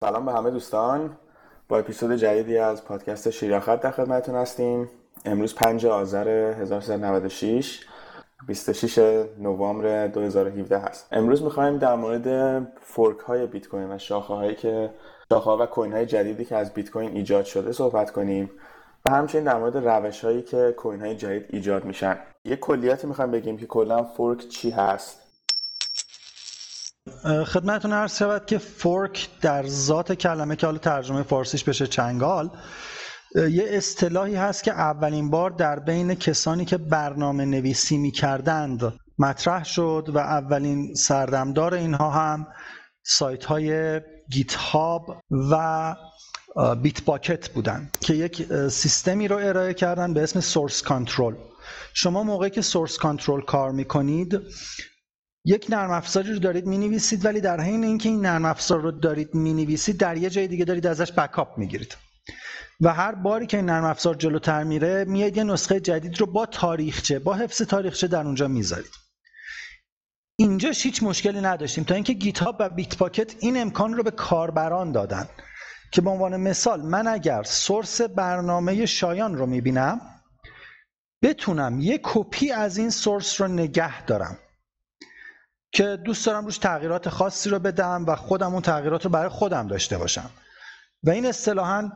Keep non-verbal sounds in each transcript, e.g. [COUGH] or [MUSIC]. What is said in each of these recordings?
سلام به همه دوستان. با اپیزود جدیدی از پادکست شیراخت در خدمتتون هستیم. امروز 5 آذر 1396 26 نوامبر 2017 هست. امروز می‌خوایم در مورد fork های بیت کوین و شاخه هایی که شاخه و coin های جدیدی که از بیت کوین ایجاد شده صحبت کنیم و همچنین در مورد روش هایی که coin های جدید ایجاد میشن. یه کلیاتی می‌خوایم بگیم که کلا fork چی هست. خدمتتون عرض شود که fork در ذات کلمه که حالا ترجمه فارسیش بشه چنگال یه اصطلاحی هست که اولین بار در بین کسانی که برنامه نویسی می کردند مطرح شد و اولین سردمدار اینها هم سایت های GitHub و Bitbucket بودن که یک سیستمی رو ارائه کردن به اسم source control. شما موقعی که source control کار می‌کنید یک نرم افزاری رو دارید می‌نویسید ولی در حین اینکه این نرم افزار رو دارید می‌نویسید در یه جای دیگه دارید ازش بکاپ می‌گیرید. و هر باری که این نرم افزار جلوتر میره میاد یه نسخه جدید رو با تاریخچه با حفظ تاریخچه در اونجا می‌ذارید. اینجا هیچ مشکلی نداشتیم تا اینکه گیت و بیت پاکت این امکان رو به کاربران دادن که به عنوان مثال من اگر سورس برنامه شایان رو می‌بینم بتونم یه کپی از این source رو نگه دارم. که دوست دارم روش تغییرات خاصی رو بدم و خودم اون تغییرات رو برای خودم داشته باشم. و این اصطلاحا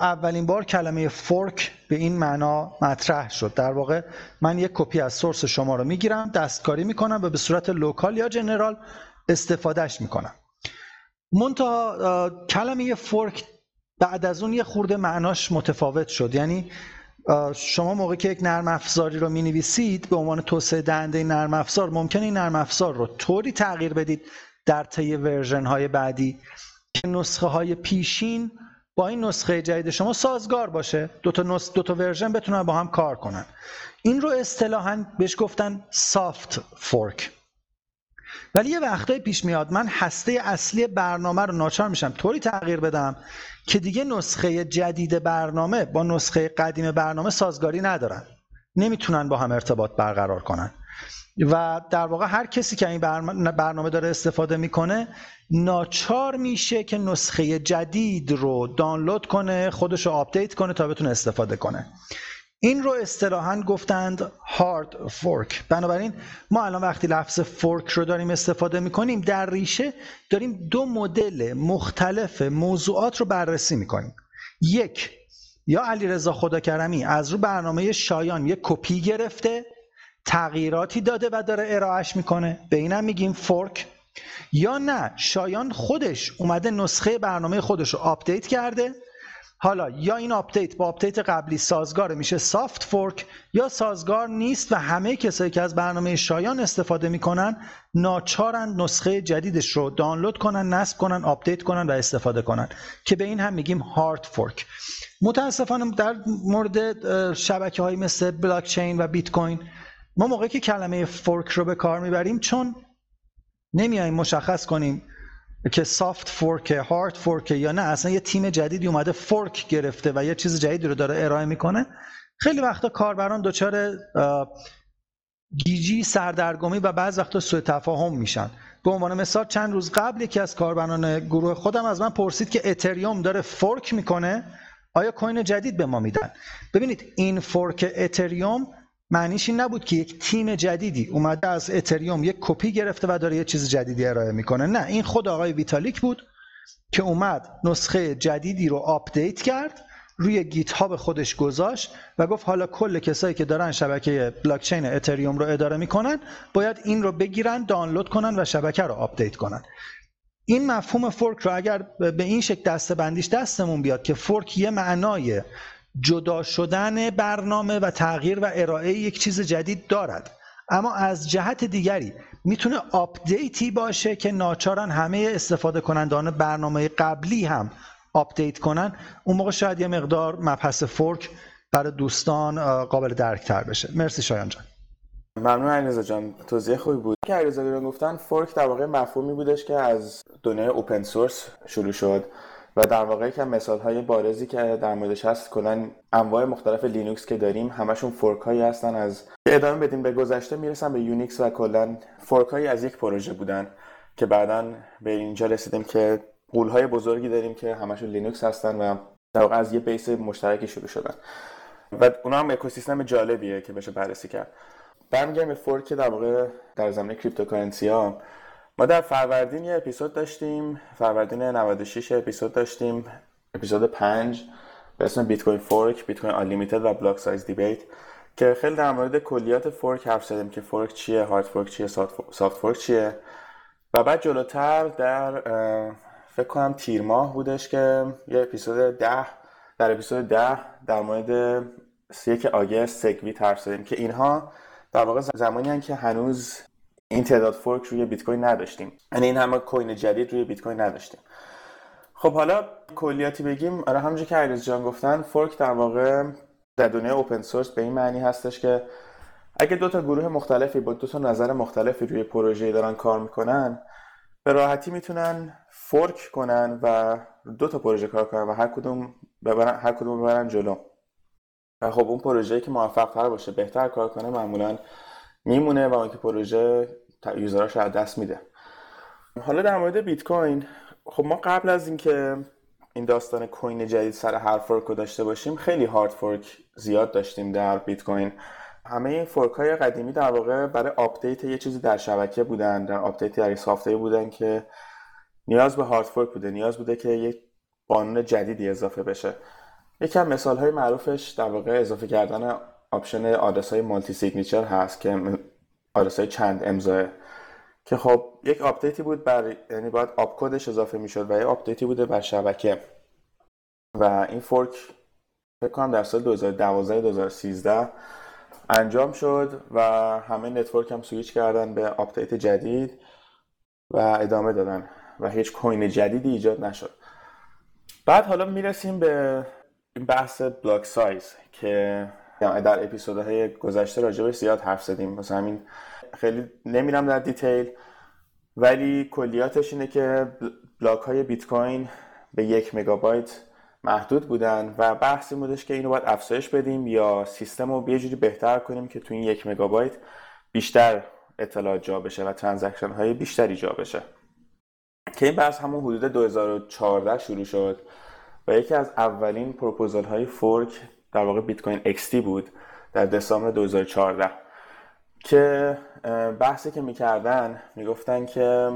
اولین بار کلمه fork به این معنا مطرح شد. در واقع من یک کپی از source شما رو می‌گیرم دستکاری می‌کنم و به صورت local یا general استفادهش می‌کنم. منتها کلمه fork بعد از اون یه خورده معناش متفاوت شد. یعنی شما موقعی که یک نرم افزاری رو می نویسید به عنوان توسعه دهنده نرم افزار ممکن این نرم افزار رو طوری تغییر بدید در طی version های بعدی که نسخه های پیشین با این نسخه جدید شما سازگار باشه. دو تا, نس... دو تا version بتونن با هم کار کنن. این رو اصطلاحا بهش گفتن soft fork ولی یه وقتایی پیش میاد من هسته اصلی برنامه رو ناچار میشم طوری تغییر بدم که دیگه نسخه جدید برنامه با نسخه قدیم برنامه سازگاری ندارن. نمی‌تونن با هم ارتباط برقرار کنن. و در واقع هر کسی که این برنامه داره استفاده می‌کنه ناچار میشه که نسخه جدید رو دانلود کنه خودش رو آپدیت کنه تا بتونه استفاده کنه. این رو اصطلاحا گفتند hard fork بنابراین ما الان وقتی لفظ fork رو داریم استفاده می‌کنیم در ریشه داریم دو مدل مختلف موضوعات رو بررسی می‌کنیم. یک یا علیرضا خداکرمی از رو برنامه شایان یک کپی گرفته تغییراتی داده و داره ارائهش می‌کنه. به اینم میگیم fork یا نه شایان خودش اومده نسخه برنامه خودش رو آپدیت کرده. حالا یا این آپدیت با آپدیت قبلی سازگار میشه soft fork یا سازگار نیست و همه کسایی که از برنامه شایان استفاده می‌کنن ناچارن نسخه جدیدش رو دانلود کنن نصب کنن آپدیت کنن و استفاده کنن. که به این هم میگیم hard fork. متاسفانه در مورد شبکه های مثل بلاکچین و بیت کوین ما موقعی که کلمه fork رو به کار می‌بریم چون نمیایم مشخص کنیم که soft fork hard fork یا نه اصلا یه تیم جدیدی اومده fork گرفته و یه چیز جدیدی رو داره ارائه می‌کنه. خیلی وقتا کاربران دچار گیجی سردرگمی و بعض وقتا سوء تفاهم میشن. به عنوان مثال چند روز قبل یکی از کاربران گروه خودم از من پرسید که اتریوم داره fork می‌کنه آیا coin جدید به ما میدن؟ ببینید این fork اتریوم معنیش این نبود که یک تیم جدیدی اومده از اتریوم یک کپی گرفته و داره یه چیز جدیدی ارائه می‌کنه. نه این خود آقای ویتالیک بود که اومد نسخه جدیدی رو آپدیت کرد روی GitHub خودش گذاشت و گفت حالا کل کسایی که دارن شبکه بلاکچین اتریوم رو اداره می‌کنن باید این رو بگیرن دانلود کنن و شبکه رو آپدیت کنن. این مفهوم fork رو اگر به این شکل دسته بندیش دستمون بیاد که fork یه معنای جدا شدن برنامه و تغییر و ارائه یک چیز جدید دارد. اما از جهت دیگری می‌تونه آپدیتی باشه که ناچارن همه استفاده کنندگان برنامه قبلی هم آپدیت کنن. اون موقع شاید یه مقدار مبحث fork برای دوستان قابل درک تر بشه. مرسی شایان جان. ممنون علیرضا جان. توضیح خوبی بود. که علیرضا گفتن fork در واقع مفهومی بودش که از دنیای open source شروع شد. و در واقع که مثال های بارزی که در موردش هست کلا انواع مختلف لینوکس که داریم همشون fork هایی هستن. از ادامه بدیم به گذشته می‌رسن به Unix و کلا fork هایی از یک پروژه بودن که بعدا به اینجا رسیدیم که های بزرگی داریم که همشون لینوکس هستن و در واقع از یه base مشترکی شروع شدن. و اونا هم اکوسیستم جالبیه که بشه بررسی کرد. برمیگردیم به fork در واقع در زمینه cryptocurrency ها ما در فروردین یه اپیزود داشتیم. فروردین 96 اپیزود داشتیم. اپیزود 5 به اسم Bitcoin fork Bitcoin Unlimited و block size debate که خیلی در مورد کلیات fork حرف زدیم که fork چیه hard fork چیه soft fork چیه. و بعد جلوتر در فکر کنم تیر ماه بودش که یه اپیزود ده در اپیزود ده در مورد یک August SegWit حرف زدیم که اینها در واقع زمانی که هنوز این تعداد fork روی بیت کوین نداشتیم. یعنی این همه coin جدید روی بیت کوین نداشتیم. خب حالا کلیاتی بگیم. آره همونجوری که علیرضا جان گفتن fork در واقع در دنیای open source به این معنی هستش که اگه دو تا گروه مختلفی با دو تا نظر مختلفی روی پروژه دارن کار می‌کنن به راحتی می‌تونن fork کنن و دو تا پروژه کار کنن و هر کدوم ببرن هر کدوم ببرن جلو. و خب اون پروژه‌ای که موفق تر باشه بهتر کار کنه معمولا میمونه و اون که پروژه user اش از دست میده. حالا در مورد بیت کوین خب ما قبل از اینکه این داستان coin جدید سر هر fork رو داشته باشیم خیلی hard fork زیاد داشتیم در بیت کوین همه این fork های قدیمی در واقع برای آپدیت یه چیزی در شبکه بودن در آپدیت در soft ه بودن که نیاز به hard fork بوده نیاز بوده که یک قانون جدیدی اضافه بشه. یکم مثال های معروفش در واقع اضافه کردن option آدرس های multi signature هست که آدرس های چند امضا که خب یک آپدیتی بود بر یعنی باید opcode ش اضافه می‌شد و یک آپدیتی بوده بر شبکه. و این fork فکر کنم در سال 2012 2013 انجام شد و همه network هم سویچ کردن به آپدیت جدید و ادامه دادن و هیچ coin جدیدی ایجاد نشد. بعد حالا می‌رسیم به بحث block size که در اپیزودهای گذشته راجبش زیاد حرف زدیم. مثلا همین خیلی نمیرم در detail ولی کلیاتش اینه که block های بیت کوین به یک مگابایت محدود بودن و بحثی بودش که اینو باید افزایش بدیم یا سیستم رو یه جوری بهتر کنیم که تو این یک مگابایت بیشتر اطلاعات جا بشه و transaction های بیشتری جا بشه. که این بحث همون حدود 2014 شروع شد و یکی از اولین پروپوزال های fork در واقع Bitcoin XT بود در دسامبر 2014 که بحثی که می‌کردن می‌گفتن که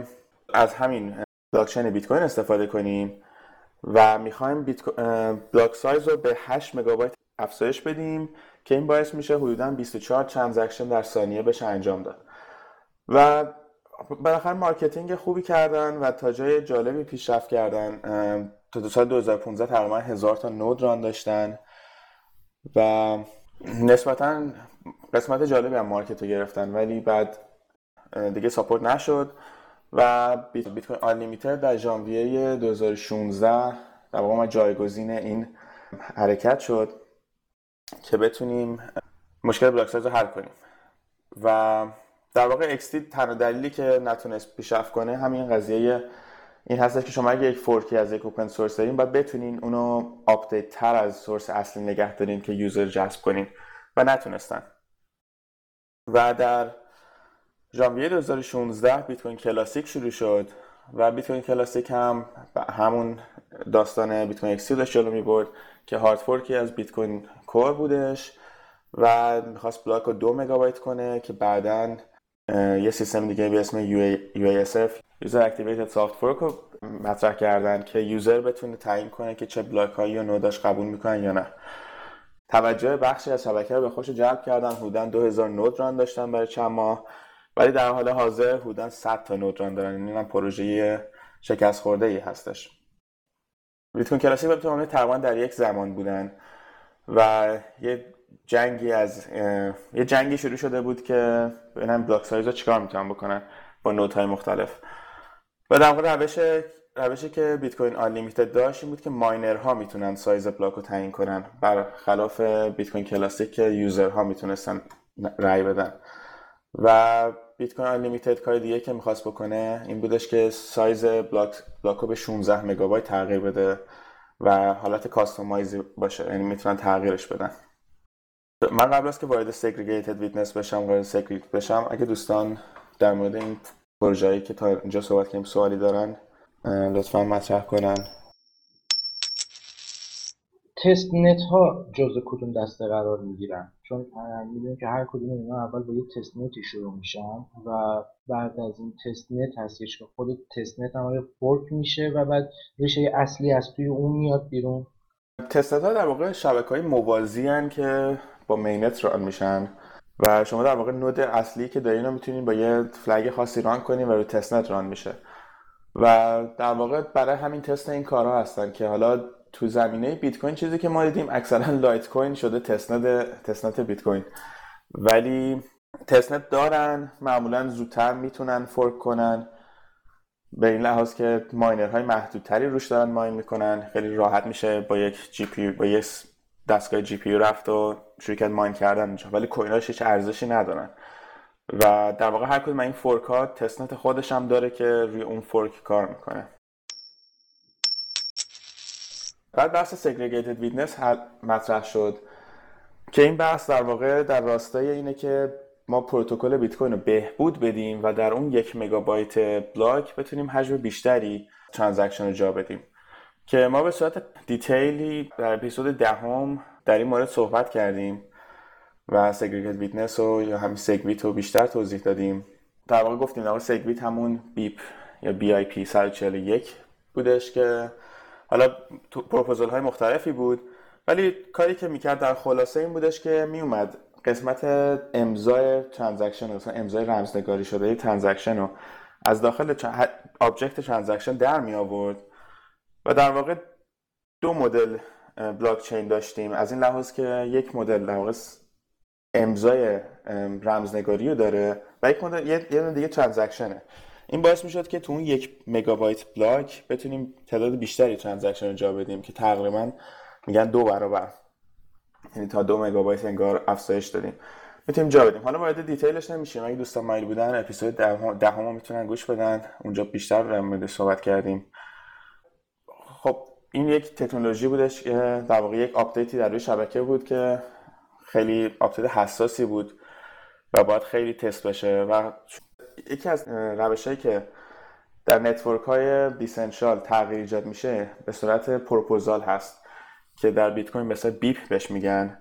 از همین بلاکچین بیت کوین استفاده کنیم و می‌خوایم بیت... block size رو به 8 مگابایت افزایش بدیم که این باعث میشه حدودا 24 transaction در ثانیه بشه انجام داد. و بالاخره marketing خوبی کردن و تا جای جالبی پیشرفت کردن تا دو سال 2015 تقریبا هزار تا node run داشتن. و نسبتا قسمت جالبی هم market رو گرفتن ولی بعد دیگه support نشد و Bitcoin Unlimited در ژانویه 2016 در واقع جایگزین این حرکت شد که بتونیم مشکل block size رو حل کنیم. و در واقع XT تنها دلیلی که نتونست پیشرفت کنه همین قضیه این هستش که شما اگه یک fork ی از یک open source دارین باید بتونین اونو آپدیت تر از source اصلی نگه دارین که user جذب کنین و نتونستن. و در ژانویه 2016 Bitcoin Classic شروع شد و بیت کوین کلاسیک هم همون داستان بیت کوین XT داشت جلو می‌برد که hard fork ی از بیت کوین کور بودش و می‌خواست block رو دو مگابایت کنه که بعدا یه سیستم دیگه به اسم UASF User Activated Fork رو مطرح کردن که user بتونه تعیین کنه که چه block هایی رو node هاش قبول می‌کنن یا نه. توجه بخشی از شبکه رو به خودش جلب کردن. حدودا 2000 node run داشتن برای چند ماه. ولی در حال حاضر حدودا 100 تا node run دارن. این هم پروژه شکست خورده ای هستش بیت کوین کلاسیک و تقریبا در یک زمان بودن و یه جنگی از یه جنگی شروع شده بود که ببینن block size رو چیکار می‌تونن بکنن با node های مختلف. و در واقع روش روشی که بیت کوین آنلیمیتد داشت این بود که ماینرها می‌تونن size block رو تعیین کنن. برخلاف بیت کوین کلاسیک که user ها می‌تونستن رای بدن. و بیت کوین آنلیمیتد کار دیگه که می‌خواست بکنه این بودش که size block block رو به 16 مگابایت تغییر بده و حالت customize باشه. یعنی می‌تونن تغییرش بدن. من قبل از اینکه وارد Segregated Witness بشم وارد Segregate بشم اگه دوستان در مورد این پروژه‌ای که تا اینجا صحبت کردیم سوالی دارن لطفا مطرح کنن. testnet ها جزء کدوم دسته قرار می‌گیرن؟ چون می‌دونیم که هر کدوم اینا اول با یه testnet ی شروع میشن و بعد از این testnet هستش که خود testnet هم fork میشه و بعد ریشه اصلی از توی اون میاد بیرون. testnet ها در واقع شبکه های موازی که با mainnet run میشن. و شما در واقع node اصلی که دارین رو می‌تونین با یه flag خاصی run کنین و رو testnet run میشه. و در واقع برای همین تست این کارها هستن که حالا تو زمینه بیت کوین چیزی که ما دیدیم اکثرا لایت کوین شده testnet testnet بیت کوین ولی testnet دارن معمولا زودتر می‌تونن fork کنن. به این لحاظ که ماینرهای محدودتری روش دارن mine می‌کنن. خیلی راحت میشه با یک GPU با یک دستگاه GPU رفت و شرکت mine کردن اینجا. ولی coin هاش هیچ ارزشی ندارن. و در واقع هر کدوم این fork ها testnet خودش هم داره که روی اون fork کار می‌کنه. بعد بحث Segregated Witness مطرح شد که این بحث در واقع در راستای اینه که ما پروتکل بیت کوین رو بهبود بدیم و در اون یک مگابایت block بتونیم حجم بیشتری transaction رو جا بدیم. که ما به صورت detail ی در اپیزود دهم در این مورد صحبت کردیم و Segregate Witness رو یا همین SegWit رو بیشتر توضیح دادیم. در واقع گفتیم در SegWit همون BIP یا BIP 141 بودش که حالا پروپوزال های مختلفی بود ولی کاری که می‌کرد در خلاصه این بودش که میومد قسمت امضای transaction مثلا امضای رمزنگاری شده transaction رو از داخل object transaction در می آورد و در واقع دو مدل بلاک چین داشتیم. از این لحاظ که یک مدل در واقع امضای رمزنگاری رو داره و یک مدل یه دیگه transaction ه این باعث می‌شد که تو اون یک مگابایت block بتونیم تعداد بیشتری transaction رو جا بدیم که تقریبا میگن دو برابر. یعنی تا دو مگابایت انگار افزایش دادیم. می‌تونیم جا بدیم. حالا وارد detail ش نمیشیم. اگه دوستان مایل بودن اپیزود دهم ده می‌تونن گوش بدن. اونجا بیشتر در مورد صحبت کردیم. این یک تکنولوژی بودش که در واقع یک update ی در روی شبکه بود که خیلی update حساسی بود و باید خیلی تست بشه و یکی از روش هایی که در network های decentral تغییر ایجاد میشه به صورت پروپوزال هست که در بیت کوین مثلا BIP بهش میگن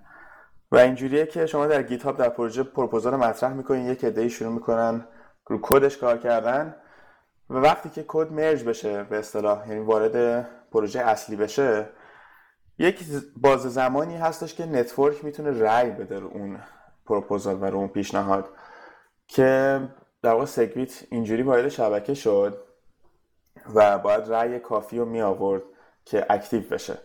و اینجوریه که شما در گیت هاب در پروژه پروپوزال مطرح می‌کنین یک عده‌ای شروع می‌کنن رو کدش کار کردن و وقتی که code merge بشه به اصطلاح یعنی وارد پروژه اصلی بشه یک بازه زمانی هستش که network می‌تونه رای بده رو اون پروپوزال و رو اون پیشنهاد که در واقع SegWit اینجوری وارد شبکه شد و باید رأی کافی رو می آورد که active بشه.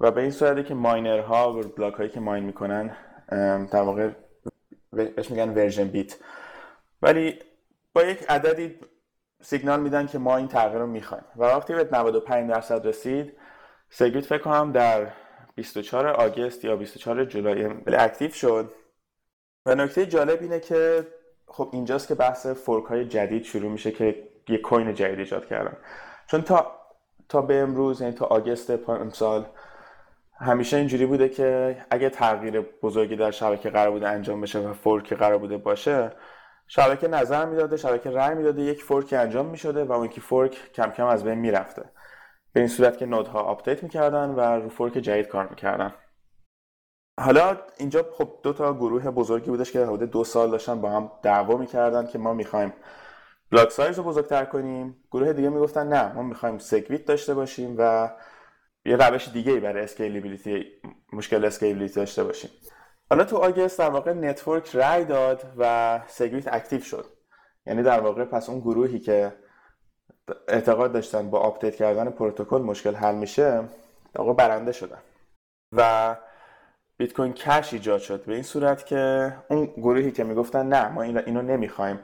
و به این صورتی که ماینرها و block هایی که mine می‌کنن در واقع بهش میگن version bit. ولی با یک عددی سیگنال میدن که ما این تغییر رو می‌خوایم. و وقتی به 95 درصد رسید SegWit فکر کنم در 24 August یا 24 July active شد. و نکته جالب اینه که خب اینجاست که بحث fork های جدید شروع میشه که یه coin جدید ایجاد کردن. چون تا تا به امروز یعنی تا August امسال همیشه اینجوری بوده که اگه تغییر بزرگی در شبکه قرار بوده انجام بشه و fork قرار بوده باشه شبکه نظر می‌داده شبکه رأی می‌داده یک fork انجام می‌شده و اون که fork کم کم از بین می‌رفته. به این صورت که node ها update می‌کردن و رو fork جدید کار می‌کردن. حالا اینجا خب دو تا گروه بزرگی بودش که حدود دو سال داشتن با هم دعوا می‌کردن که ما می‌خوایم block size رو بزرگتر کنیم. گروه دیگه می‌گفتن نه ما می‌خوایم SegWit داشته باشیم و یه روش دیگه برای scalability مشکل scalability داشته باشیم. حالا تو August در واقع network رای داد و SegWit active شد. یعنی در واقع پس اون گروهی که اعتقاد داشتن با update کردن پروتکل مشکل حل میشه در واقع برنده شدن. و Bitcoin Cash ایجاد شد به این صورت که اون گروهی که می‌گفتن نه ما اینو نمی‌خوایم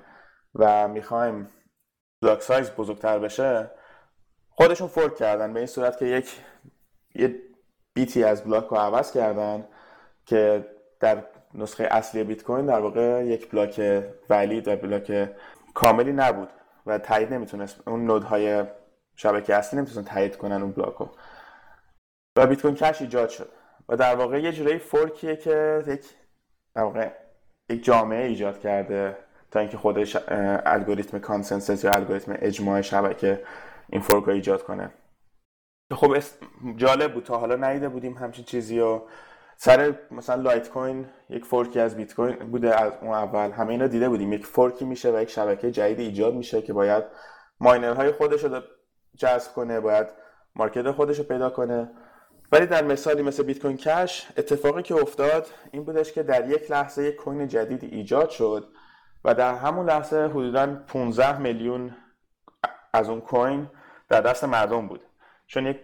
و می‌خوایم block size بزرگتر بشه خودشون fork کردن به این صورت که یک یه بیتی از block رو عوض کردن که در نسخه اصلی بیت کوین در واقع یک block valid و block کاملی نبود و تایید نمی‌تونست. اون node های شبکه اصلی نمی‌تونن تایید کنن اون block رو و Bitcoin Cash ایجاد شد. و در واقع یه جورایی fork یه که یک در واقع یک جامعه ایجاد کرده تا اینکه خودش الگوریتم consensus یا الگوریتم اجماع شبکه این fork رو ایجاد کنه. خب جالب بود. تا حالا ندیده بودیم همچین چیزی و سر مثلا Litecoin یک fork ی از بیت کوین بوده از اون اول. همه اینا دیده بودیم. یک fork ی میشه و یک شبکه جدید ایجاد میشه که باید miner های خودش رو جذب کنه باید market خودش رو پیدا کنه. ولی در مثالی مثل Bitcoin Cash اتفاقی که افتاد این بودش که در یک لحظه یک coin جدید ایجاد شد و در همون لحظه حدودا 15 میلیون از اون coin در دست مردم بود. چون یک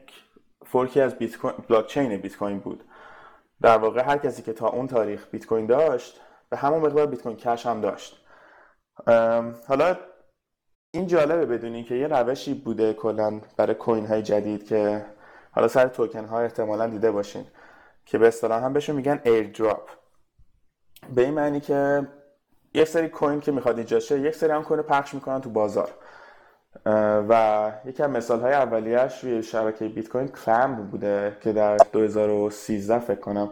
fork ی از Bitcoin blockchain Bitcoin بود. در واقع هر کسی که تا اون تاریخ بیت کوین داشت به همون مقدار Bitcoin Cash هم داشت. حالا این جالبه بدونی که یه روشی بوده کلا برای coin های جدید که حالا سر توکن ها احتمالا دیده باشین که به اصطلاح هم بهشون میگن airdrop به این معنی که یک سری کوین که می‌خواد ایجاد شه یک سری هم کوین پخش می‌کنن تو بازار. و یکی از مثال های اولیش روی شبکه بیت کوین کلم بوده که در 2013 فکر کنم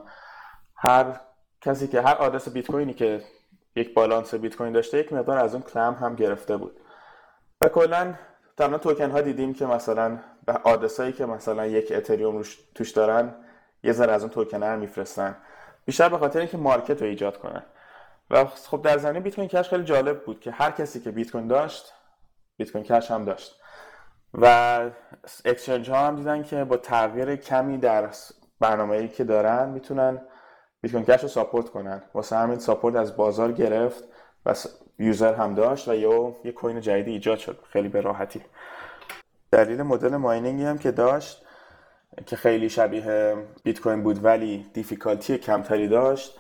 هر کسی که هر آدرس بیت کوینی که یک بالانس بیت کوین داشته یک مقدار از اون کلم هم گرفته بود. و کلا تنها توکن ها دیدیم که مثلا به آدرسایی که مثلا یک اتریوم روش توش دارن یه ذره از اون توکن رو میفرستن. بیشتر به خاطر اینکه market رو ایجاد کنن. و خب در زمینه Bitcoin Cash خیلی جالب بود که هر کسی که بیت کوین داشت Bitcoin Cash هم داشت. و exchange ها هم دیدن که با تغییر کمی در برنامه‌ای که دارن می‌تونن Bitcoin Cash رو support کنن. واسه همین support از بازار گرفت و user هم داشت و یه یه coin جدیدی ایجاد شد. خیلی به راحتی. دلیل مدل mining ی هم که داشت که خیلی شبیه بیت کوین بود ولی difficulty کمتری داشت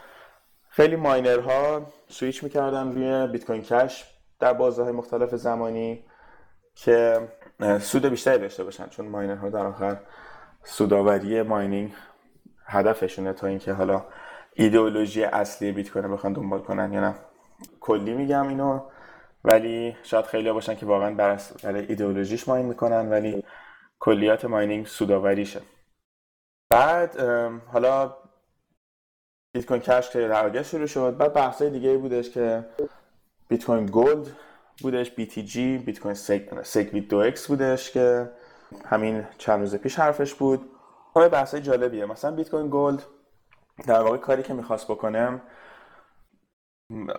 خیلی miner ها سویچ می‌کردن روی Bitcoin Cash در بازارهای مختلف زمانی که سود بیشتری داشته باشن چون miner ها در آخر سوداوری mining هدفشونه تا اینکه حالا ایدئولوژی اصلی بیت کوین بخوان دنبال کنن یا نه. کلی میگم اینو ولی شاید خیلی باشن که واقعا برای ایدئولوژیش mine می‌کنن ولی کلیات mining سوداوریشه. بعد حالا Bitcoin Cash که در شروع شد بعد بحثای دیگه بودش که Bitcoin Gold بودش BTG Bitcoin SegWit دو X بودش که همین چند روز پیش حرفش بود. همه بحثای جالبیه. مثلا Bitcoin Gold در واقع کاری که می‌خواست بکنم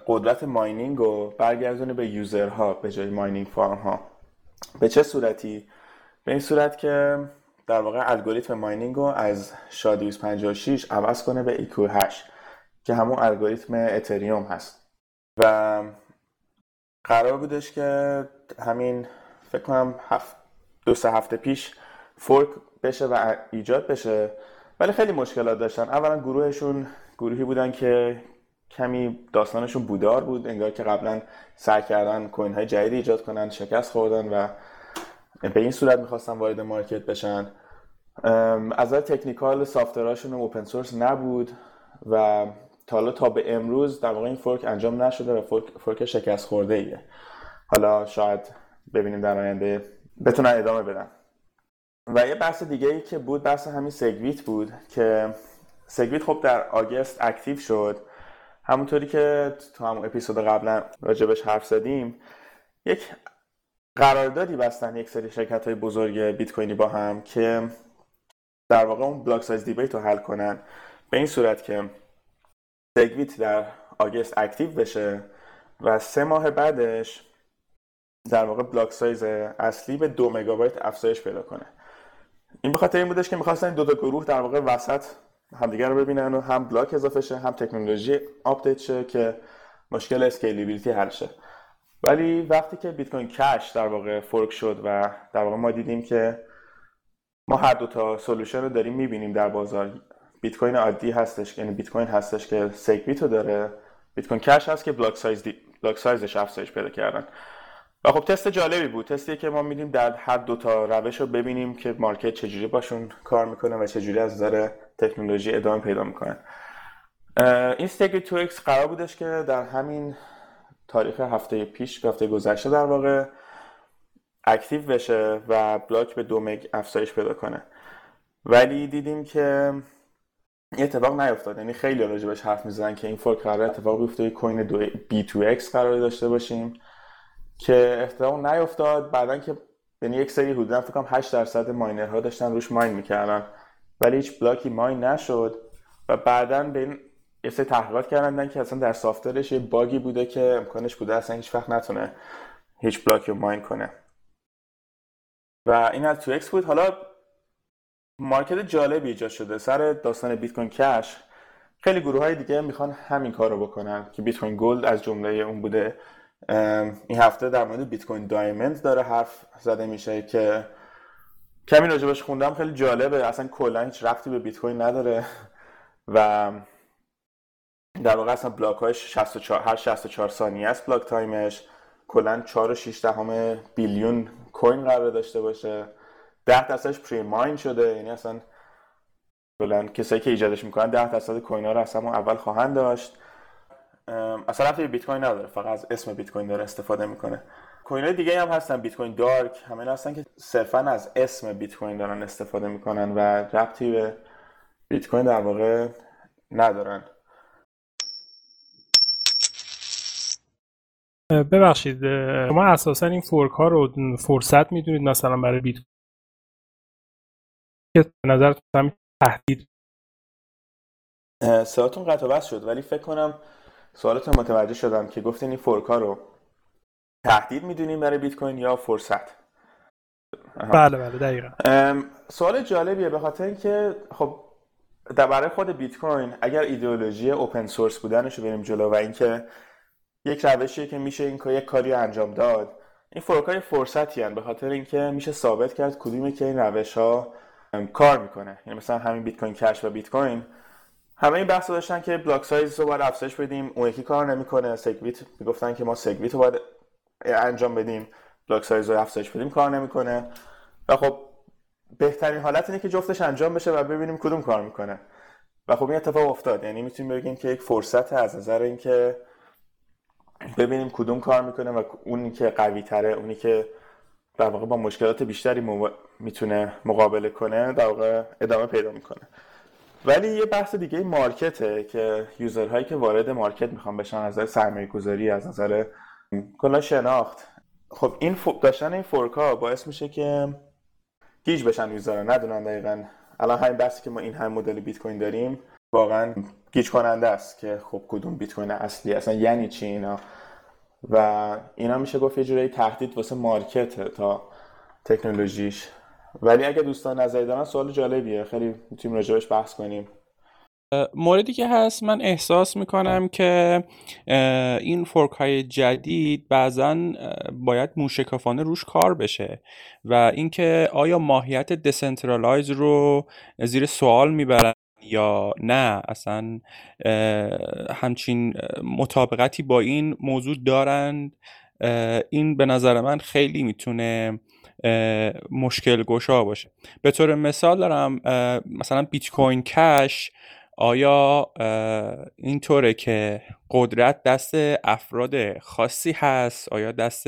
قدرت mining رو برگردونه به user ها به جای mining farm ها به چه صورتی؟ به این صورت که در واقع الگوریتم mining رو از SHA 256 عوض کنه به Equihash که همون الگوریتم Ethereum هست. و قرار بودش که همین فکر کنم هفت دو سه هفته پیش fork بشه و ایجاد بشه. ولی خیلی مشکلات داشتن. اولا گروهشون گروهی بودن که کمی داستانشون بودار بود انگار که قبلا سعی کردن coin های جدید ایجاد کنن شکست خوردن و به این صورت می‌خواستن وارد market بشن. از technical software اشون open source نبود و تا حالا تا به امروز در واقع این fork انجام نشده و fork, fork شکست خورده ایه حالا شاید ببینیم در آینده بتونن ادامه بدن. و یه بحث دیگه ای که بود بحث همین SegWit بود که SegWit خب در August active شد. همونطوری که تو همون اپیزود قبلا راجبش حرف زدیم یک قراردادی بستن یک سری شرکت های بزرگ بیت کوینی با هم که در واقع اون block size debate رو حل کنن. به این صورت که SegWit در August active بشه و سه ماه بعدش در واقع block size اصلی به دو مگابایت افزایش پیدا کنه. این به خاطر این بودش که می‌خواستن دو تا گروه در واقع وسط همدیگر رو ببینن و هم block اضافه شه هم تکنولوژی update شه که مشکل scalability حل شه. ولی وقتی که Bitcoin Cash در واقع fork شد و در واقع ما دیدیم که ما هر دو تا solution رو داریم می‌بینیم در بازار بیت کوین عادی هستش یعنی بیت کوین هستش که SegWit رو داره. Bitcoin Cash هست که block size دی... block size ش افزایش پیدا کردن. و خب تست جالبی بود. تستی که ما میدیم در هر دو تا روش رو ببینیم که market چجوری باشون کار می‌کنه و چجوری از نظر تکنولوژی ادامه پیدا می‌کنه. این SegWit2x قرار بودش که در همین تاریخ هفته پیش هفته گذشته در واقع active بشه و block به دو meg افزایش پیدا کنه. ولی دیدیم که اتفاق نیفتاد. یعنی خیلی راجبش حرف می‌زنن که این fork قرار اتفاق بیفته coin B2X قرار داشته باشیم که اتفاق نیفتاد. بعدا که یعنی یک سری حدودا فکر کنم 8 درصد miner ها داشتن روش mine می‌کردن. ولی هیچ block ی mine نشد و بعدا به این یه سری تحقیقات کردن که اصلا در software ش یه bug ی بوده که امکانش بوده اصلا هیچ وقت نتونه هیچ block ی رو mine کنه. و این از 2X بود. حالا market جالبی ایجاد شده. سر داستان بیت کوین کش خیلی گروه های دیگه می‌خوان همین کار رو بکنن که بیت کوین گلد از جمله اون بوده این هفته در مورد بیت کوین دایموند داره حرف زده میشه که کمی راجبش خوندم خیلی جالبه. اصلا کلا هیچ ربطی به بیت کوین نداره و در واقع اصلا block های 64 هر 64 ثانیه است block time ش. کلا 4 و 6 دهم billion coin قرار داشته باشه. 10 درصدش pre-mine شده. یعنی اصلا کلا کسایی که ایجادش می‌کنن 10 درصد کوین ها رو اصلا اول خواهند داشت. اصلا رفتی بیت کوین نداره. فقط از اسم بیت کوین داره استفاده می‌کنه. کوین های دیگه هم هستن. بیت کوین دارک. همه هستن که صرفا از اسم بیت کوین دارن استفاده می‌کنن و ربطی به بیت کوین در واقع ندارن. ببخشید شما اساسا این فورک ها رو فرصت می‌دونید مثلا برای بیت که نظر تهدید. سوالتون قطع بس شد ولی فکر کنم سوالتون متوجه شدم که گفتین این فورک ها رو تهدید می‌دونیم برای بیت کوین یا فرصت بله بله دقیقا. سوال جالبیه به خاطر اینکه خب در برای خود بیت کوین اگر ایدئولوژی اوپن سورس بودنش رو بریم جلو و اینکه یک روشیه که میشه این یک کاری انجام داد این fork های فرصتی هن. به خاطر اینکه میشه ثابت کرد کدومی که این روش ها کار می‌کنه. یعنی مثلا همین بیت کوین کش و بیت کوین همه این بحث داشتن که block size رو باید افزایش بدیم. اون یکی کار نمی‌کنه. SegWit می‌گفتن که ما SegWit رو باید انجام بدیم. block size رو افزایش بدیم. کار نمی‌کنه. و خب بهترین حالت اینه که جفتش انجام بشه و ببینیم کدوم کار می‌کنه. و خب این اتفاق افتاد. یعنی می‌تونیم بگیم که یک فرصت از نظر اینکه ببینیم کدوم کار می‌کنه و اونی که قوی تره اونی که در واقع با مشکلات بیشتری می‌تونه مقابله کنه در واقع ادامه پیدا می‌کنه. ولی یه بحث دیگه مارکته که یوزرهایی که وارد مارکت می‌خوان بشن از نظر سرمایه گذاری از نظر کلا شناخت. خب این داشتن این فورکا باعث میشه که گیج بشن یوزرها. ندونن دقیقا. الان همین بحثی که ما این هم مدل بیت کوین داریم واقعا گیج کننده است که خب کدوم بیت کوین اصلی اصلا یعنی چی اینا؟ و اینا میشه گفت یه جورایی تهدید واسه market تا تکنولوژیش. ولی اگه دوستان نظری دارن سوال جالبیه. خیلی می‌تونیم راجبش بحث کنیم. موردی که هست من احساس می‌کنم که این fork های جدید بعضا باید موشکافانه روش کار بشه و اینکه آیا ماهیت decentralize رو زیر سوال می‌برن یا نه اصلا همچین مطابقتی با این موضوع دارند. این به نظر من خیلی می‌تونه مشکل گشا باشه. به طور مثال دارم مثلا بیت کوین کش آیا اینطوره که قدرت دست افراد خاصی هست؟ آیا دست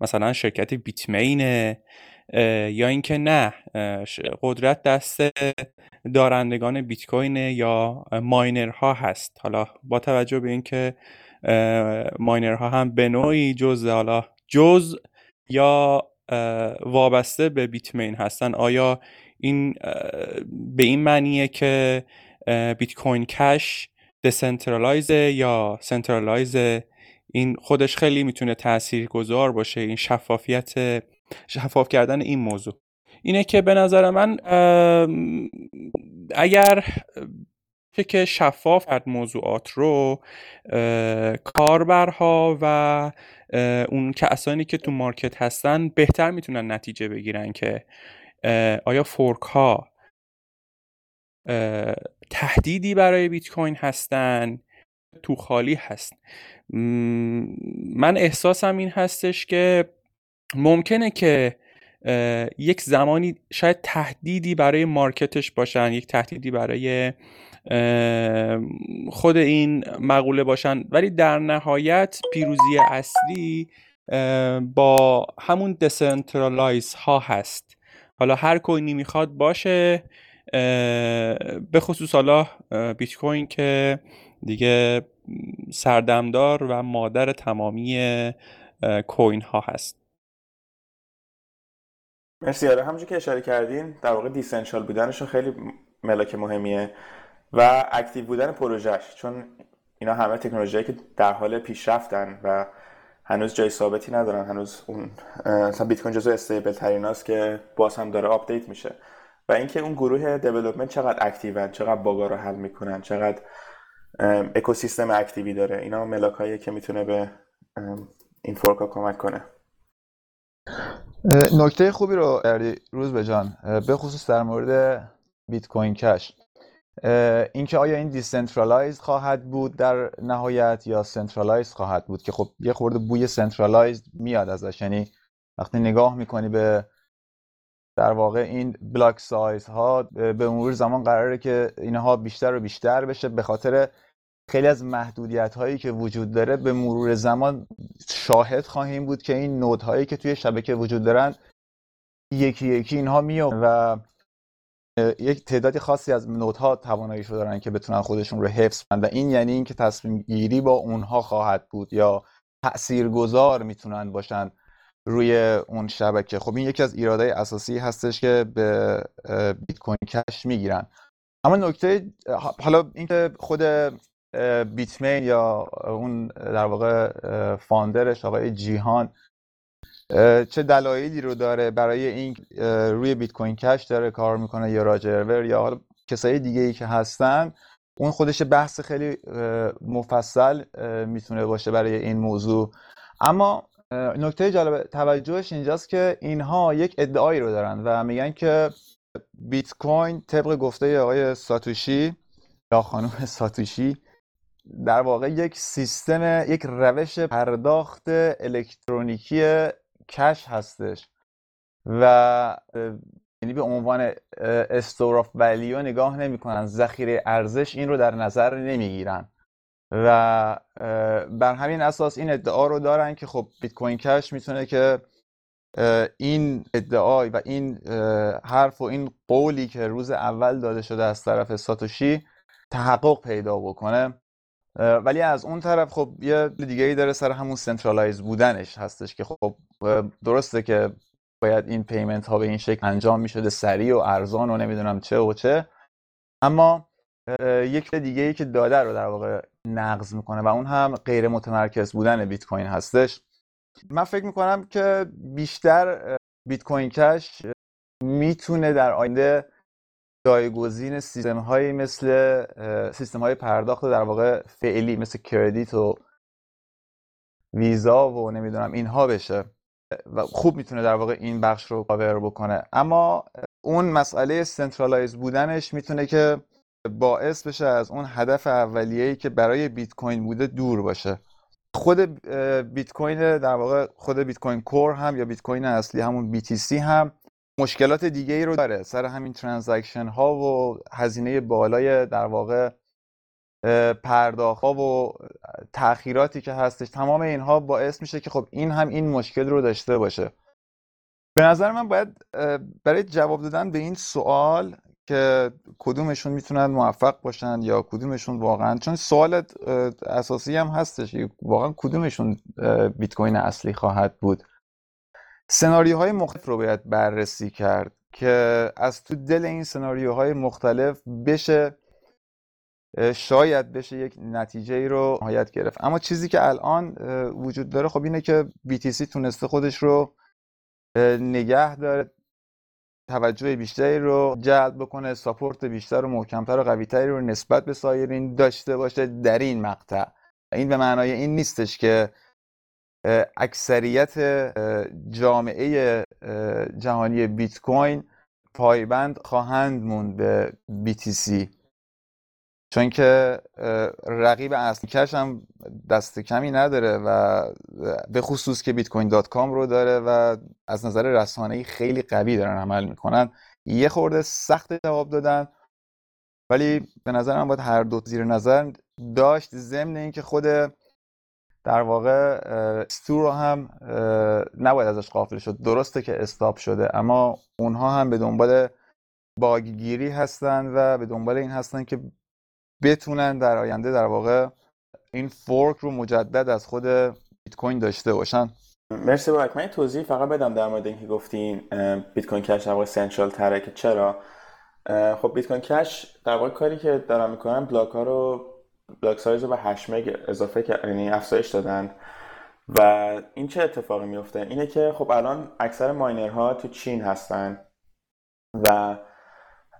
مثلا شرکت بیتمینه؟ یا اینکه نه قدرت دست دارندگان بیت کوین یا miner ها هست. حالا با توجه به اینکه miner ها هم به نوعی جز حالا جز یا وابسته به Bitmain هستن آیا این به این معنیه که بیت کوین کش decentralize یا centralize این خودش خیلی می‌تونه تأثیر گذار باشه این شفافیت شفاف کردن این موضوع. اینه که به نظر من اگر که شفاف کرد موضوعات رو کاربرها و اون کسانی که تو مارکت هستن بهتر می‌تونن نتیجه بگیرن که آیا فورک ها تهدیدی برای بیت کوین هستن تو خالی هست. من احساسم این هستش که ممکنه که یک زمانی شاید تهدیدی برای مارکتش باشن یک تهدیدی برای خود این مقوله باشن. ولی در نهایت پیروزی اصلی با همون دسنترالایز ها هست. حالا هر کوینی می‌خواد باشه به خصوص حالا بیت کوین که دیگه سردمدار و مادر تمامی coin ها هست. مرسی آره همونجور که اشاره کردین در واقع decentral بودنشون خیلی ملاک مهمیه و active بودن پروژهش چون اینا همه تکنولوژی که در حال پیشرفتن و هنوز جای ثابتی ندارن هنوز اون مثلا بیت کوین جزو stable ترین هاست که باز هم داره update میشه. و اینکه اون گروه development چقدر active ان چقدر bug ا رو حل می‌کنن چقدر اکوسیستم active ی داره اینا ملاکایی که می‌تونه به این fork ا کمک کنه. نکته خوبی رو کردی روز به جان به خصوص در مورد بیت کوین کش. اینکه آیا این decentralize خواهد بود در نهایت یا centralize خواهد بود؟ که خب یه خورده بوی centralize میاد ازش. یعنی وقتی نگاه می‌کنی به در واقع این بلاک سایز ها به مرور زمان قراره که اینها بیشتر و بیشتر بشه به خاطر خیلی از محدودیت هایی که وجود داره به مرور زمان شاهد خواهیم بود که این نود هایی که توی شبکه وجود دارن یکی یکی اینها میاد و یک تعدادی خاصی از نودها تواناییش رو دارن که بتونن خودشون رو حفظ کنن و این یعنی اینکه تصمیم گیری با اونها خواهد بود یا تاثیرگذار می‌تونن باشن روی اون شبکه. خب این یکی از ایرادهای اساسی هستش که به بیت کوین کش می‌گیرن. اما نکته حالا اینکه خود بیتمین یا اون در واقع فاندرش آقای جیهان چه دلایلی رو داره برای این روی بیت کوین کش داره کار می‌کنه یا راجرور یا حالا کسایی دیگه ای که هستن. اون خودش بحث خیلی مفصل می‌تونه باشه برای این موضوع. اما نکته جالب توجهش اینجاست که اینها یک ادعایی رو دارن و میگن که بیت کوین طبق گفته آقای ساتوشی یا خانم [LAUGHS] ساتوشی در واقع یک سیستم یک روش پرداخت الکترونیکی کش هستش و یعنی به عنوان store of value نگاه نمی‌کنن ذخیره ارزش این رو در نظر نمی‌گیرن و بر همین اساس این ادعا رو دارن که خب بیت کوین کش می‌تونه که این ادعای و این حرف و این قولی که روز اول داده شده از طرف ساتوشی تحقق پیدا بکنه. ولی از اون طرف خب یه دیگه ای داره سر همون centralize بودنش هستش که خب درسته که باید این پیمنت ها به این شکل انجام می شده سریع و ارزان و نمی‌دونم چه و چه. اما یک دیگه ای که داده رو در واقع نقض می‌کنه و اون هم غیر متمرکز بودن بیت کوین هستش. من فکر می‌کنم که بیشتر بیت کوین کش می‌تونه در آینده جایگزین سیستم هایی مثل سیستم های پرداخت در واقع فعلی مثل کردیت و ویزا و نمی‌دونم اینها بشه. و خوب می‌تونه در واقع این بخش رو کاور بکنه. اما اون مسئله centralize بودنش می‌تونه که باعث بشه از اون هدف اولیه‌ای که برای بیت کوین بوده دور باشه. خود بیت کوین در واقع خود Bitcoin Core هم یا بیت کوین اصلی همون BTC هم مشکلات دیگه ای رو داره. سر همین transaction ها و هزینه بالای در واقع پرداخت ها و تاخیراتی که هستش تمام اینها باعث میشه که خب این هم این مشکل رو داشته باشه. به نظر من باید برای جواب دادن به این سوال که کدومشون می‌تونن موفق باشن یا کدومشون واقعا چون سوال اساسی هم هستش واقعا کدومشون بیت کوین اصلی خواهد بود؟ سناریوهای مختلف رو باید بررسی کرد که از تو دل این سناریوهای مختلف بشه شاید بشه یک نتیجه ای رو نهایت گرفت. اما چیزی که الان وجود داره خب اینه که BTC تونسته خودش رو نگه داره توجه بیشتری رو جلب بکنه ساپورت بیشتر و محکمتر و قویتری رو نسبت به سایرین داشته باشه در این مقطع. این به معنای این نیستش که اکثریت جامعه جهانی بیت کوین پایبند خواهند موند به BTC چون که رقیب اصلی کش هم دست کمی نداره و به خصوص که بیت کوین دات کام رو داره و از نظر رسانه‌ای خیلی قوی دارن عمل می‌کنن. یه خورده سخت جواب دادن. ولی به نظر من باید هر دو زیر نظر داشت. ضمن اینکه خود در واقع ستو رو هم نباید ازش غافل شد. درسته که stop شده اما اونها هم به دنبال باگگیری هستن و به دنبال این هستن که بتونن در آینده در واقع این fork رو مجدد از خود بیت کوین داشته باشن. مرسی بابک من توضیح فقط بدم در مورد اینکه گفتین بیت کوین کش در واقع central تره که چرا؟ خب بیت کوین کش در واقع کاری که دارن می‌کنن block ها رو block size رو به 8 مگ اضافه یعنی افزایش دادن. و این چه اتفاقی میفته؟ اینه که خب الان اکثر miner ها تو چین هستن و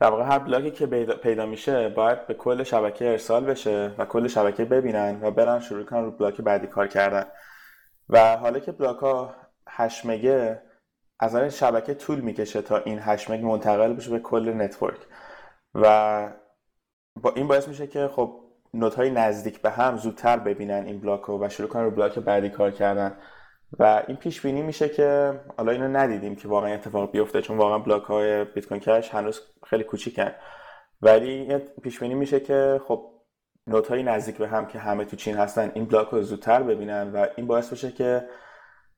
در واقع هر block ی که پیدا میشه باید به کل شبکه ارسال بشه و کل شبکه ببینن و برن شروع کنن رو block بعدی کار کردن. و حالا که block ها 8 مگه از این شبکه طول می‌کشه تا این 8 مگ منتقل بشه به کل network. و با این باعث میشه که خب node های نزدیک به هم زودتر ببینن این block رو و شروع کنن رو block بعدی کار کردن. و این پیش بینی میشه که حالا اینو ندیدیم که واقعا اتفاق بیفته چون واقعا block های بیت کوین کش هنوز خیلی کوچیکن. ولی پیش بینی میشه که خب node های نزدیک به هم که همه تو چین هستن این block رو زودتر ببینن و این باعث بشه که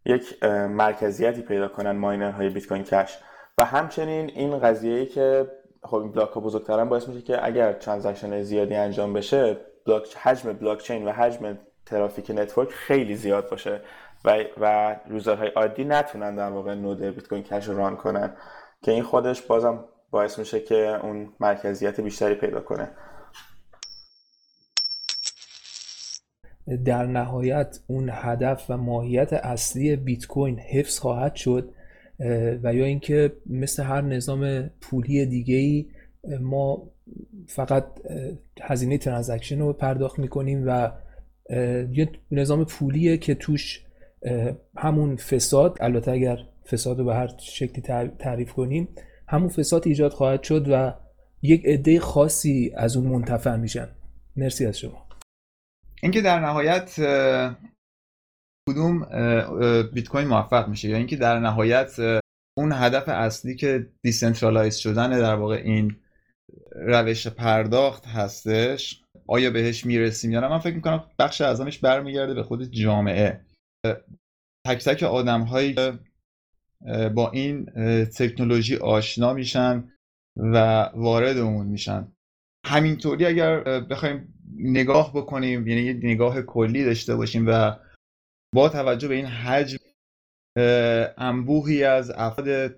یک مرکزیتی پیدا کنن miner های بیت کوین کش و همچنین این قضیه ای که خب این block ها بزرگترن باعث میشه که اگر transaction زیادی انجام بشه block حجم بلاک چین و حجم ترافیک network خیلی زیاد باشه و و user های عادی نتونن در واقع node بیت کوین کش run کنن که این خودش بازم باعث میشه که اون مرکزیت بیشتری پیدا کنه. در نهایت اون هدف و ماهیت اصلی بیت کوین حفظ خواهد شد. و یا اینکه مثل هر نظام پولی دیگه ای ما فقط هزینه ترانزکشن رو پرداخت می‌کنیم و یه نظام پولیه که توش همون فساد البته اگر فساد رو به هر شکلی تعریف کنیم همون فساد ایجاد خواهد شد و یک عده خاصی از اون منتفع میشن. مرسی از شما. اینکه در نهایت کدوم بیت کوین موفق میشه؟ یا اینکه در نهایت اون هدف اصلی که decentralize شدن در واقع این روش پرداخت هستش آیا بهش می‌رسیم یا نه؟ من فکر می‌کنم بخش اعظمش برمیگرده به خود جامعه. تک تک آدم هایی با این تکنولوژی آشنا میشن و وارد اون میشن. همینطوری اگر بخوایم نگاه بکنیم یعنی یه نگاه کلی داشته باشیم و با توجه به این حجم انبوهی از افراد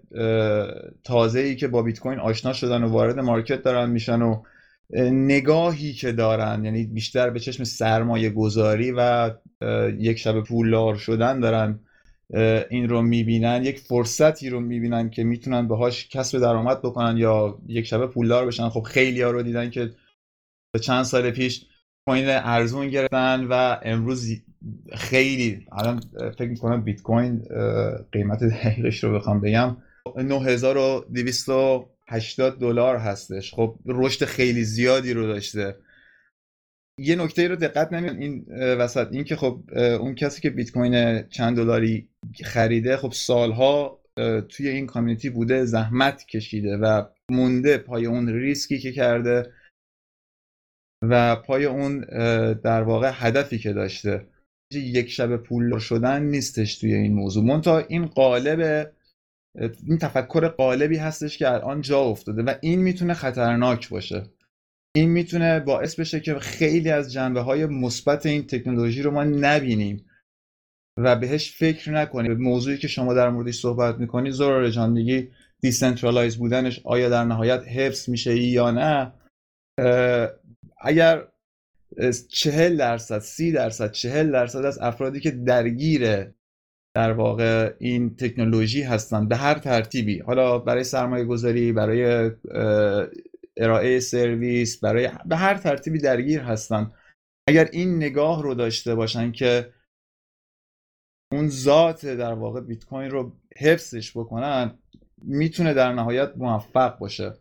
تازه ای که با بیت کوین آشنا شدن و وارد مارکت دارن میشن و نگاهی که دارن یعنی بیشتر به چشم سرمایه گذاری و یک شب پولدار شدن دارن این رو می‌بینن یک فرصتی رو می‌بینن که می‌تونن باهاش کسب درآمد بکنن یا یک شبه پولدار بشن. خب خیلی ها رو دیدن که چند سال پیش کوین ارزون گرفتن و امروز خیلی الان فکر می‌کنم بیت کوین قیمت دقیقش رو بخوام بگم. 9280 دلار هستش. خب رشد خیلی زیادی رو داشته. یه نکته رو دقت نمید این وسط. این که خب اون کسی که بیت کوین چند دلاری خریده خب سالها توی این کامیونیتی بوده زحمت کشیده و مونده پای اون ریسکی که کرده و پای اون در واقع هدفی که داشته. یک شب پول شدن نیستش توی این موضوع. منتها این قالب این تفکر قالبی هستش که الان جا افتاده و این می‌تونه خطرناک باشه. این می‌تونه باعث بشه که خیلی از جنبه های مثبت این تکنولوژی رو ما نبینیم و بهش فکر نکنیم. موضوعی که شما در موردش صحبت می‌کنی زرار جان میگی decentralize بودنش آیا در نهایت حفظ میشه یا نه؟ اگر چهل درصد سی درصد چهل درصد از افرادی که درگیر در واقع این تکنولوژی هستن به هر ترتیبی. حالا برای سرمایه گذاری برای ارائه سرویس برای به هر ترتیبی درگیر هستن. اگر این نگاه رو داشته باشن که اون ذات در واقع بیت کوین رو حفظش بکنن می‌تونه در نهایت موفق باشه.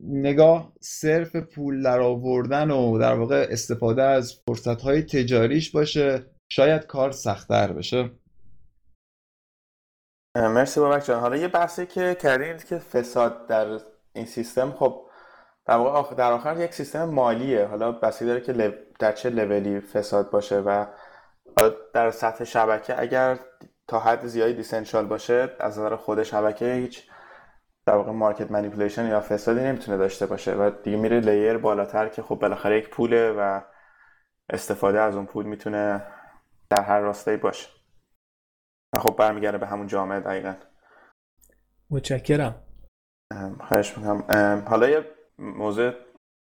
نگاه صرف پول در آوردن و در واقع استفاده از فرصت های تجاریش باشه. شاید کار سختتر بشه. مرسی بابک جان. حالا یه بحثی که کردید که فساد در این سیستم خب در واقع در آخر یک سیستم مالیه. حالا بسی داره که در چه لولی فساد باشه و در سطح شبکه اگر تا حد زیادی decentral باشه از نظر خود شبکه هیچ در واقع market manipulation یا فسادی نمی‌تونه داشته باشه و دیگه میره layer بالاتر که خب بالاخره یک پوله و استفاده از اون پول می‌تونه در هر راستایی باشه. خب برمیگرده به همون جامعه دقیقا. متشکرم. خواهش می‌کنم. حالا یه موضوع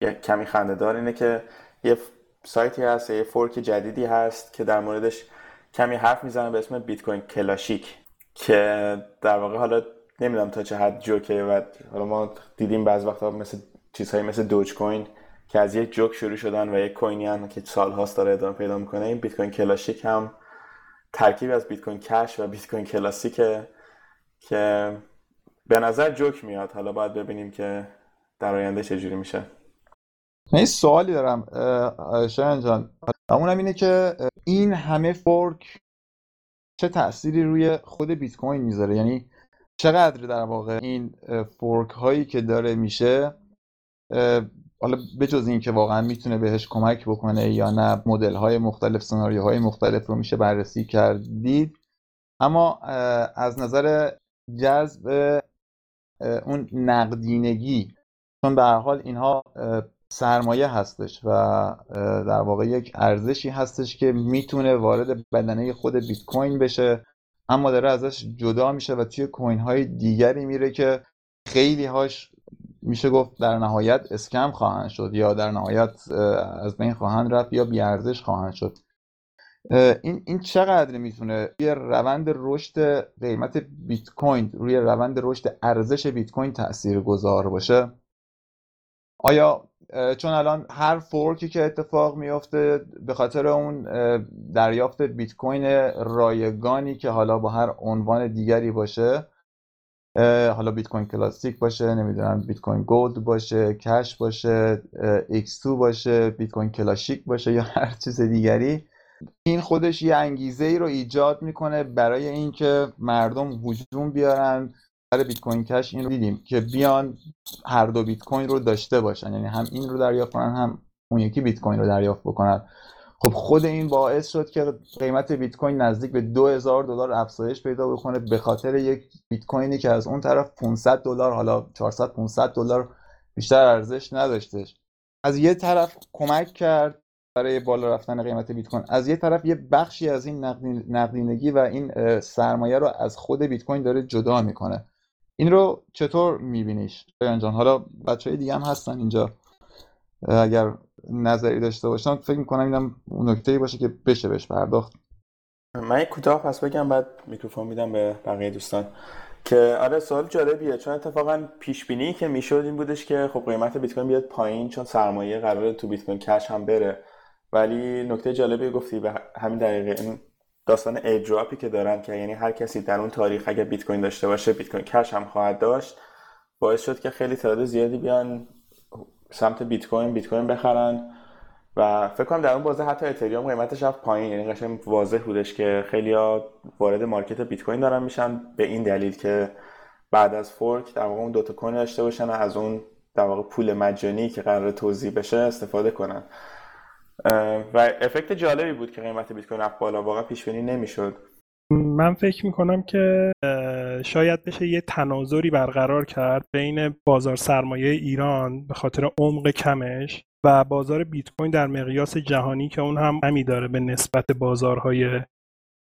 یه کمی خنده اینه که یه سایتی هست یه fork جدیدی هست که در موردش کمی حرف می‌زنه به اسم بیت کوین کلاشیک که در واقع حالا نمی‌دونم تا چه حد جوکه و حالا ما دیدیم بعض وقتا مثل چیزهایی مثل دوج کوین که از یک جوک شروع شدن و یک کوینی هم که سالهاست داره ادامه پیدا می‌کنه. این بیت کوین کلاسیک هم ترکیب از بیت کوین کش و بیت کوین کلاسیکه که به نظر جوک میاد. حالا باید ببینیم که در آینده چجوری میشه. من سوالی دارم شایان جان. اونم اینه که این همه فورک چه تأثیری روی خود بیت کوین می‌ذاره؟ یعنی چقدر در واقع این فورک هایی که داره میشه حالا بجز این که واقعا می‌تونه بهش کمک بکنه یا نه مدل های مختلف سناریوهای مختلف رو میشه بررسی کردید. اما از نظر جذب اون نقدینگی چون به هر حال اینها سرمایه هستش و در واقع یک ارزشی هستش که می‌تونه وارد بدنه خود بیت کوین بشه. اما داره ازش جدا میشه و توی کوین های دیگری میره که خیلی هاش میشه گفت در نهایت اسکم خواهند شد یا در نهایت از بین خواهند رفت یا بیارزش خواهند شد. این این چقدر می‌تونه روی روند رشد قیمت بیت کوین روی روند رشد ارزش بیت کوین تاثیر گذار باشه؟ آیا چون الان هر فورکی که اتفاق میافته به خاطر اون دریافت بیت کوین رایگانی که حالا با هر عنوان دیگری باشه حالا بیت کوین کلاسیک باشه نمی‌دونم بیت کوین گولد باشه کش باشه X2 باشه بیت کوین کلاسیک باشه یا [LAUGHS] هر چیز دیگری این خودش یه انگیزه ای رو ایجاد می‌کنه برای اینکه مردم هجوم بیارن. بیت کوین کش این رو دیدیم که بیان هر دو بیت کوین رو داشته باشن. یعنی هم این رو دریافت کنن هم اون یکی بیت کوین رو دریافت بکنن. خب خود این باعث شد که قیمت بیت کوین نزدیک به 2000 دلار افزایش پیدا بکنه به خاطر یک بیت کوینی که از اون طرف 500 دلار حالا 400 500 دلار بیشتر ارزش نداشتش. از یه طرف کمک کرد برای بالا رفتن قیمت بیت کوین از یه طرف یه بخشی از این نقدینگی و این سرمایه رو از خود بیت کوین داره جدا می‌کنه. این رو چطور میبینیش؟ جان حالا بچه های دیگه هم هستن اینجا. اگر نظری داشته باشم فکر می‌کنم اینم نکته باشه که بشه بهش پرداخت. من یک کوتاه پس بگم بعد میکروفون میدم به بقیه دوستان. که آره سوال جالبیه. چون اتفاقا پیش بینی که می‌شد این بودش که خب قیمت بیت کوین بیاد پایین چون سرمایه قراره تو بیت کوین کش هم بره. ولی نکته جالبی گفتی به همین دقیقه. این داستان ایدراپی که دارن که یعنی هر کسی در اون تاریخ اگه بیت کوین داشته باشه بیت کوین کش هم خواهد داشت باعث شد که خیلی تعداد زیادی بیان سمت بیت کوین بیت کوین بخرن و فکر کنم در اون بازه حتی اتریوم قیمتش رفت پایین. یعنی قشنگ واضح بودش که خیلی ها وارد market بیت کوین دارن میشن به این دلیل که بعد از fork در واقع اون دوتا coin داشته باشن و از اون در واقع پول مجانی که قرار توزیع بشه استفاده کنن. و effect جالبی بود که قیمت بیت کوین رفت بالا. واقعا پیش بینی نمی‌شد. من فکر می‌کنم که شاید بشه یه تناظری برقرار کرد بین بازار سرمایه ایران به خاطر عمق کمش و بازار بیت کوین در مقیاس جهانی که اون هم همی داره به نسبت بازارهای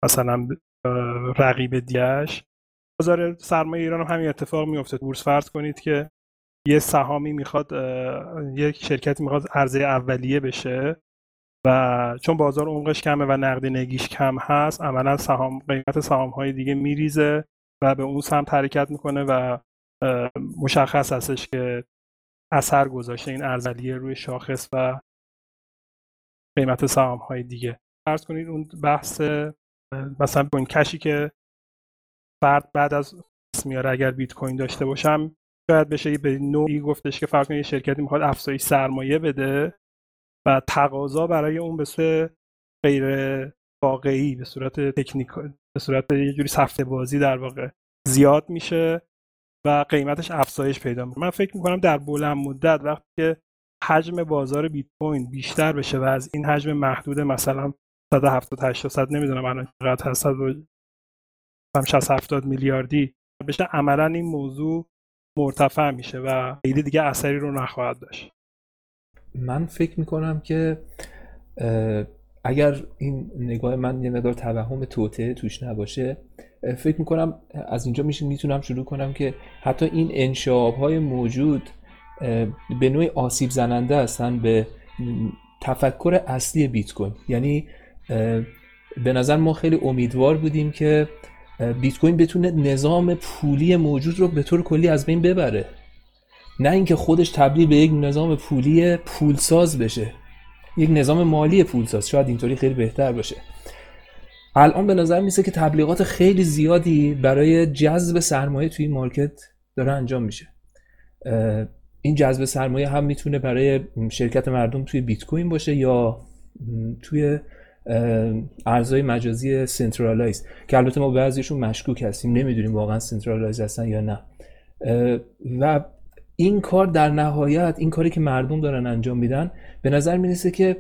مثلا رقیب دیش بازار سرمایه ایران هم همین اتفاق میفته بورس فرض کنید که یه سهامی می‌خواد یک شرکتی می‌خواد عرضه اولیه بشه. و چون بازار عمقش کمه و نقدینگیش کم هست عملا سهام قیمت سهام های دیگه میریزه و به اون سمت حرکت می‌کنه و مشخص هستش که اثر گذاشته این ارزلیه روی شاخص و قیمت سهام های دیگه. فرض کنید اون بحث مثلا کوین کشی که فرد بعد از میاره اگر بیت کوین داشته باشم شاید بشه به نوعی گفتش که فرض کنید شرکتی می‌خواد افزایش سرمایه بده. و تقاضا برای اون به صورت غیر واقعی به صورت تکنیک به صورت یه جوری سفته بازی در واقع زیاد میشه و قیمتش افزایش پیدا می‌کنه. من فکر می‌کنم در بلند مدت وقتی که حجم بازار بیت کوین بیشتر بشه و از این حجم محدود مثلا 170 800 نمی‌دونم الان چقدر هست 60 70 میلیاردی بشه عملا این موضوع مرتفع میشه و خیلی دیگه اثری رو نخواهد داشت. من فکر می‌کنم که اگر این نگاه من یه مقدار توهم توته توش نباشه فکر می‌کنم از اینجا میشه می‌تونم شروع کنم که حتی این انشاب های موجود به نوعی آسیب زننده هستن به تفکر اصلی بیت کوین یعنی به نظر ما خیلی امیدوار بودیم که بیت کوین بتونه نظام پولی موجود رو به طور کلی از بین ببره. نه اینکه خودش تبدیل به یک نظام پولی پولساز بشه. یک نظام مالی پولساز. شاید اینطوری خیلی بهتر باشه. الان به نظر میسه که تبلیغات خیلی زیادی برای جذب سرمایه توی مارکت داره انجام میشه. این جذب سرمایه هم می‌تونه برای شرکت مردم توی بیت کوین باشه یا توی ارزهای مجازی centralize. که البته ما بعضیشون مشکوک هستیم. نمی‌دونیم واقعا centralize هستن یا نه. و این کار در نهایت این کاری که مردم دارن انجام میدن به نظر می‌رسه که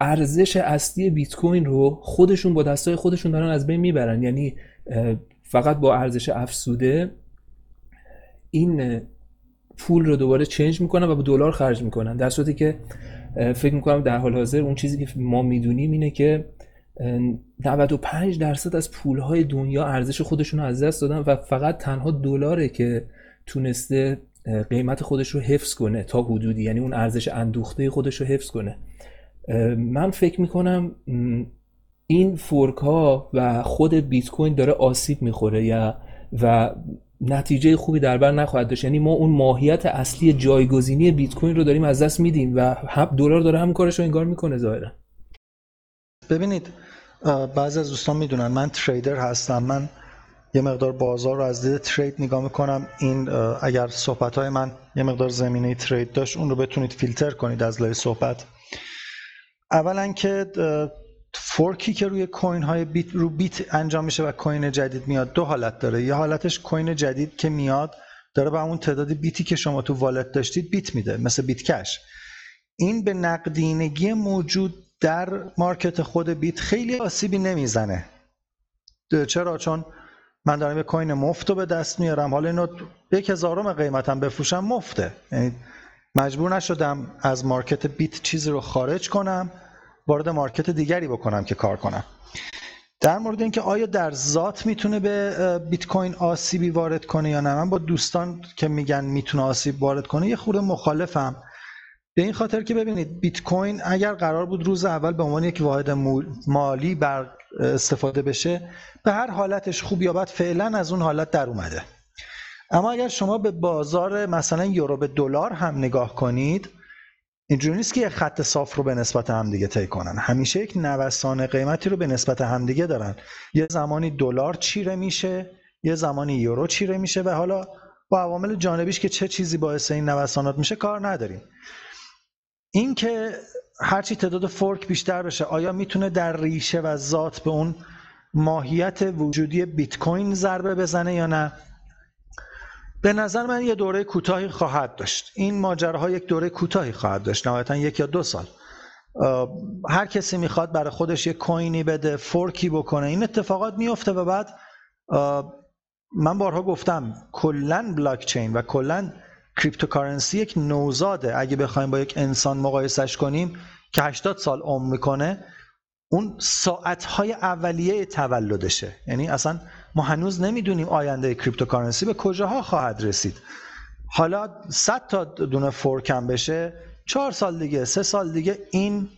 ارزش اصلی بیت کوین رو خودشون با دستای خودشون دارن از بین می‌برن. یعنی فقط با ارزش افسوده این پول رو دوباره چنج می‌کنن و با دلار خرج می‌کنن. در صورتی که فکر می‌کنم در حال حاضر اون چیزی که ما می‌دونیم اینه که 95 درصد از پولهای دنیا ارزش خودشون رو از دست دادن و فقط تنها دلاره که تونسته قیمت خودش رو حفظ کنه تا حدودی یعنی اون ارزش اندوخته خودش رو حفظ کنه. من فکر می‌کنم این فورک ها و خود بیت کوین داره آسیب می‌خوره یا و نتیجه خوبی در بر نخواهد داشت. یعنی ما اون ماهیت اصلی جایگزینی بیت کوین رو داریم از دست میدیم و دلار داره هم کارش رو انگار می‌کنه ظاهرا. ببینید بعضی از دوستان می‌دونن من تریدر هستم. من یه مقدار بازار رو از دید ترید نگاه می‌کنم. این اگر صحبت های من یه مقدار زمینه ترید داشت اون رو بتونید فیلتر کنید از لای صحبت. اولا که fork ی که روی coin های بیت رو بیت انجام میشه و coin جدید میاد دو حالت داره. یه حالتش coin جدید که میاد داره به اون تعداد بیتی که شما تو wallet داشتید بیت میده مثل بیت کش این به نقدینگی موجود در market خود بیت خیلی آسیبی نمی‌زنه. چرا؟ چون من دارم یه coin مفت رو به دست میارم. حالا اینو یک هزارم قیمتم بفروشم مفته. یعنی مجبور نشدم از مارکت بیت چیزی رو خارج کنم وارد مارکت دیگری بکنم که کار کنم. در مورد اینکه آیا در ذات می‌تونه به بیت کوین آسیبی وارد کنه یا نه من با دوستان که میگن می‌تونه آسیب وارد کنه یه خورده مخالفم. به این خاطر که ببینید بیت کوین اگر قرار بود روز اول به عنوان یک واحد مالی بر استفاده بشه به هر حالتش خوب یا بد فعلا از اون حالت در اومده. اما اگر شما به بازار مثلا یورو به دلار هم نگاه کنید اینجوری نیست که یه خط صاف رو به نسبت همدیگه طی کنن. همیشه یک نوسان قیمتی رو به نسبت همدیگه دارن. یه زمانی دلار چیره میشه یه زمانی یورو چیره میشه و حالا با عوامل جانبیش که چه چیزی باعث این نوسانات میشه کار نداریم. اینکه هرچی تعداد فورک بیشتر بشه آیا می‌تونه در ریشه و ذات به اون ماهیت وجودی بیت کوین ضربه بزنه یا نه؟ به نظر من یه دوره کوتاهی خواهد داشت. این ماجراها یک دوره کوتاهی خواهد داشت نهایتا یک یا دو سال. هر کسی می‌خواد برای خودش یک کوینی بده fork ی بکنه این اتفاقات میفته و بعد من بارها گفتم کلا بلاک چین و کلا cryptocurrency یک نوزاده. اگه بخوایم با یک انسان مقایسش کنیم که 80 سال عمر می‌کنه اون ساعتهای اولیه تولدشه. یعنی اصلا ما هنوز نمی‌دونیم آینده cryptocurrency به کجاها خواهد رسید. حالا 100 تا دونه fork م بشه چهار سال دیگه سه سال دیگه این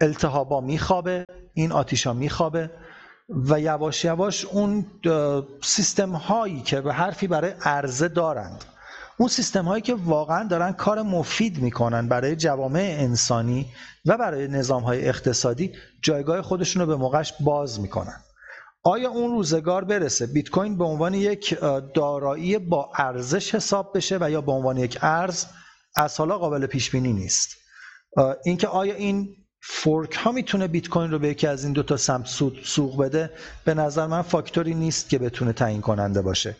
التهابا میخوابه این آتیشا میخوابه و یواش یواش اون سیستم هایی که یه حرفی برای عرضه دارند. اون سیستم هایی که واقعا دارن کار مفید می‌کنن برای جوامع انسانی و برای نظام های اقتصادی جایگاه خودشون رو به موقعش باز می‌کنن. آیا اون روزگار برسه؟ بیت کوین به عنوان یک دارایی با ارزش حساب بشه و یا به عنوان یک ارز؟ از حالا قابل پیش بینی نیست اینکه آیا این فورک ها می‌تونه بیت کوین رو به یکی از این دو تا سمت سوق بده؟ به نظر من فاکتوری نیست که بتونه تعیین کننده باشه.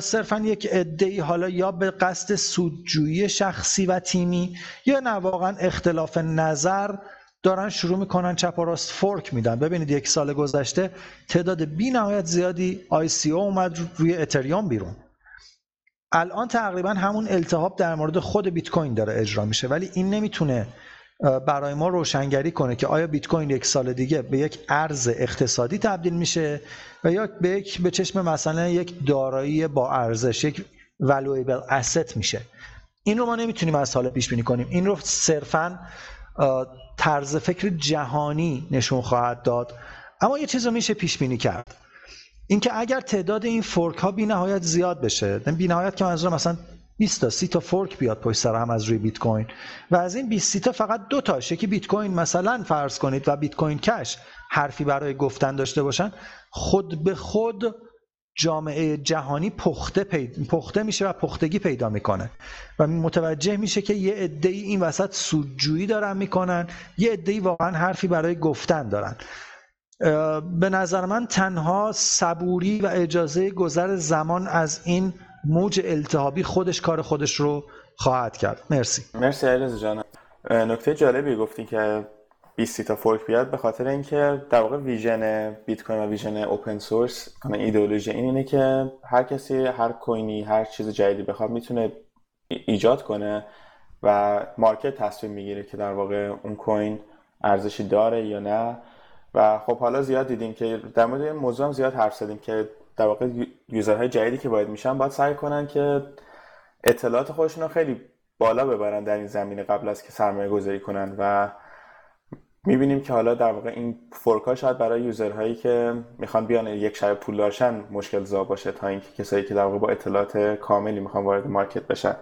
صرفا یک عده حالا یا به قصد سودجویی شخصی و تیمی یا نه واقعا اختلاف نظر دارن شروع می‌کنن چپ و راست fork میدن. ببینید یک سال گذشته تعداد بی نهایت زیادی ICO اومد روی اتریوم بیرون. الان تقریبا همون التهاب در مورد خود بیت کوین داره اجرا میشه. ولی این نمی‌تونه برای ما روشنگری کنه که آیا بیت کوین یک سال دیگه به یک ارز اقتصادی تبدیل میشه و یا به یک به چشم مثلا یک دارایی با ارزش یک valuable asset میشه. این رو ما نمی‌تونیم از حال پیش بینی کنیم. این رو صرفا طرز فکر جهانی نشون خواهد داد. اما یه چیز رو میشه پیش بینی کرد. اینکه اگر تعداد این fork ها بی نهایت زیاد بشه بی نهایت که منظور مثلا 20 تا 30 تا fork بیاد پشت سر هم از روی بیت کوین. و از این 20 تا فقط دو تاش. یکی بیت کوین مثلا فرض کنید و بیت کوین کش حرفی برای گفتن داشته باشن. خود به خود جامعه جهانی پخته, پید... پخته میشه و پختگی پیدا می‌کنه. و متوجه میشه که یه عده این وسط سودجویی دارن می‌کنن. یه عده واقعا حرفی برای گفتن دارن. به نظر من تنها صبوری و اجازه گذر زمان از این موج التهابی خودش کار خودش رو خواهد کرد. مرسی. مرسی علیرضا جان. نکته جالبی گفتی که 20 تا fork بیاد به خاطر اینکه در واقع vision بیت کوین و vision open source ایدئولوژی این اینه که هر کسی هر کوینی هر چیز جدیدی بخواد می‌تونه ایجاد کنه و market تصمیم می‌گیره که در واقع اون coin ارزشی داره یا نه. و خب حالا زیاد دیدیم که در مورد این موضوع هم زیاد حرف زدیم که در واقع user های جدیدی که وارد میشن باید سعی کنن که اطلاعات خودشون رو خیلی بالا ببرن در این زمینه قبل از که سرمایه گذاری کنن و می‌بینیم که حالا در واقع این فورکا شاید برای یوزرهایی که می‌خوان بیان یک شب پول داشتن مشکل زا باشه تا اینکه کسایی که در واقع با اطلاعات کاملی می‌خوان وارد مارکت بشن.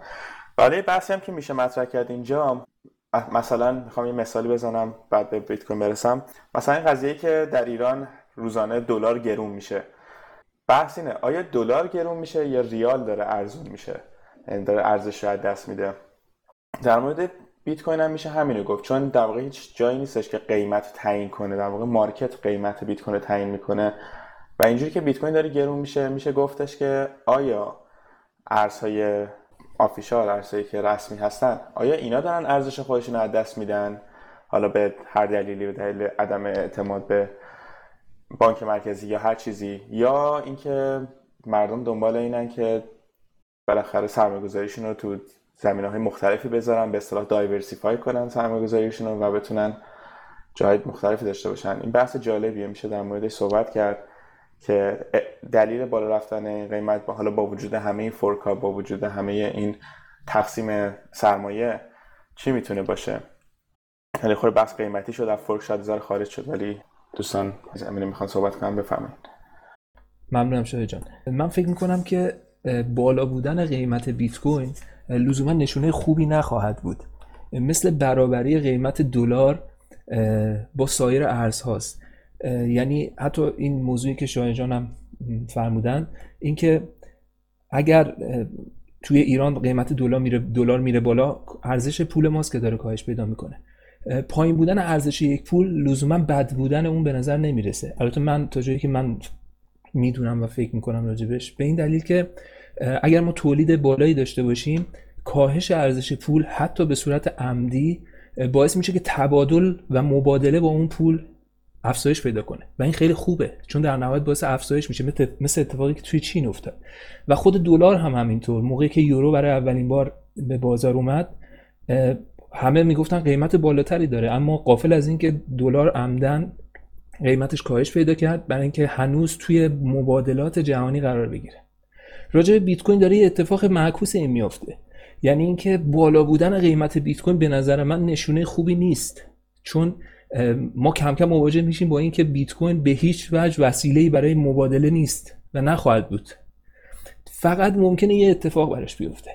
ولی بحثی هم که میشه مطرح کرد اینجا مثلا می‌خوام یه مثالی بزنم بعد به بیت کوین برسم. مثلا این قضیه که در ایران روزانه دلار گرون میشه. بحث اینه آیا دلار گرون میشه یا ریال داره ارزون میشه؟ یعنی داره ارزش رو دست میده. در مورد بیت کوین هم میشه همینو گفت چون در واقع هیچ جایی نیستش که قیمت تعیین کنه در واقع مارکت قیمت بیت کوین تعیین می‌کنه. و اینجوری که بیت کوین داره گرون میشه میشه گفتش که آیا ارزهای آفیشال ارزهایی که رسمی هستن آیا اینا دارن ارزش خودشون رو از دست میدن؟ حالا به هر دلیلی به دلیل عدم اعتماد به بانک مرکزی یا هر چیزی یا اینکه مردم دنبال اینن که بالاخره سرمایه‌گذاریشون رو تو زمین های مختلفی بذارن به اصطلاح دایورسیفای کنن سرمایه‌گذاریشون رو و بتونن جای مختلفی داشته باشن. این بحث جالبیه میشه در موردش صحبت کرد که دلیل بالا رفتن قیمت با حالا با وجود همه این فورکا با وجود همه این تقسیم سرمایه چی می‌تونه باشه؟ خیلی خور بحث قیمتی شد از فورک شاید خارج شد ولی دوستان از امینه می‌خوان صحبت کنم بفرمایید. ممنونم شده جان. من فکر می‌کنم که بالا بودن قیمت بیت کوین لزوما نشونه خوبی نخواهد بود. مثل برابری قیمت دلار با سایر ارزهاست یعنی حتی این موضوعی که شاه جانم فرمودن اینکه اگر توی ایران قیمت دلار میره دلار میره بالا ارزش پول ماست که داره کاهش پیدا می‌کنه. پایین بودن ارزش یک پول لزوما بد بودن اون به نظر نمی‌رسه. البته من تا جایی که من می‌دونم و فکر می‌کنم راجبش به این دلیل که اگر ما تولید بالایی داشته باشیم کاهش ارزش پول حتی به صورت عمدی باعث میشه که تبادل و مبادله با اون پول افزایش پیدا کنه. و این خیلی خوبه چون در نهایت باعث افزایش میشه. مثل اتفاقی که توی چین افتاد. و خود دلار هم همینطور. موقعی که یورو برای اولین بار به بازار اومد همه می‌گفتن قیمت بالاتری داره اما قافل از اینکه دلار عمدن قیمتش کاهش پیدا کرد برای اینکه هنوز توی مبادلات جهانی قرار بگیره. راجع به بیت کوین داره یه اتفاق معکوس این میافته. یعنی اینکه بالا بودن قیمت بیت کوین به نظر من نشونه خوبی نیست. چون ما کم کم مواجه میشیم با اینکه بیت کوین به هیچ وجه وسیله‌ای برای مبادله نیست و نخواهد بود. فقط ممکنه یه اتفاق براش بیفته.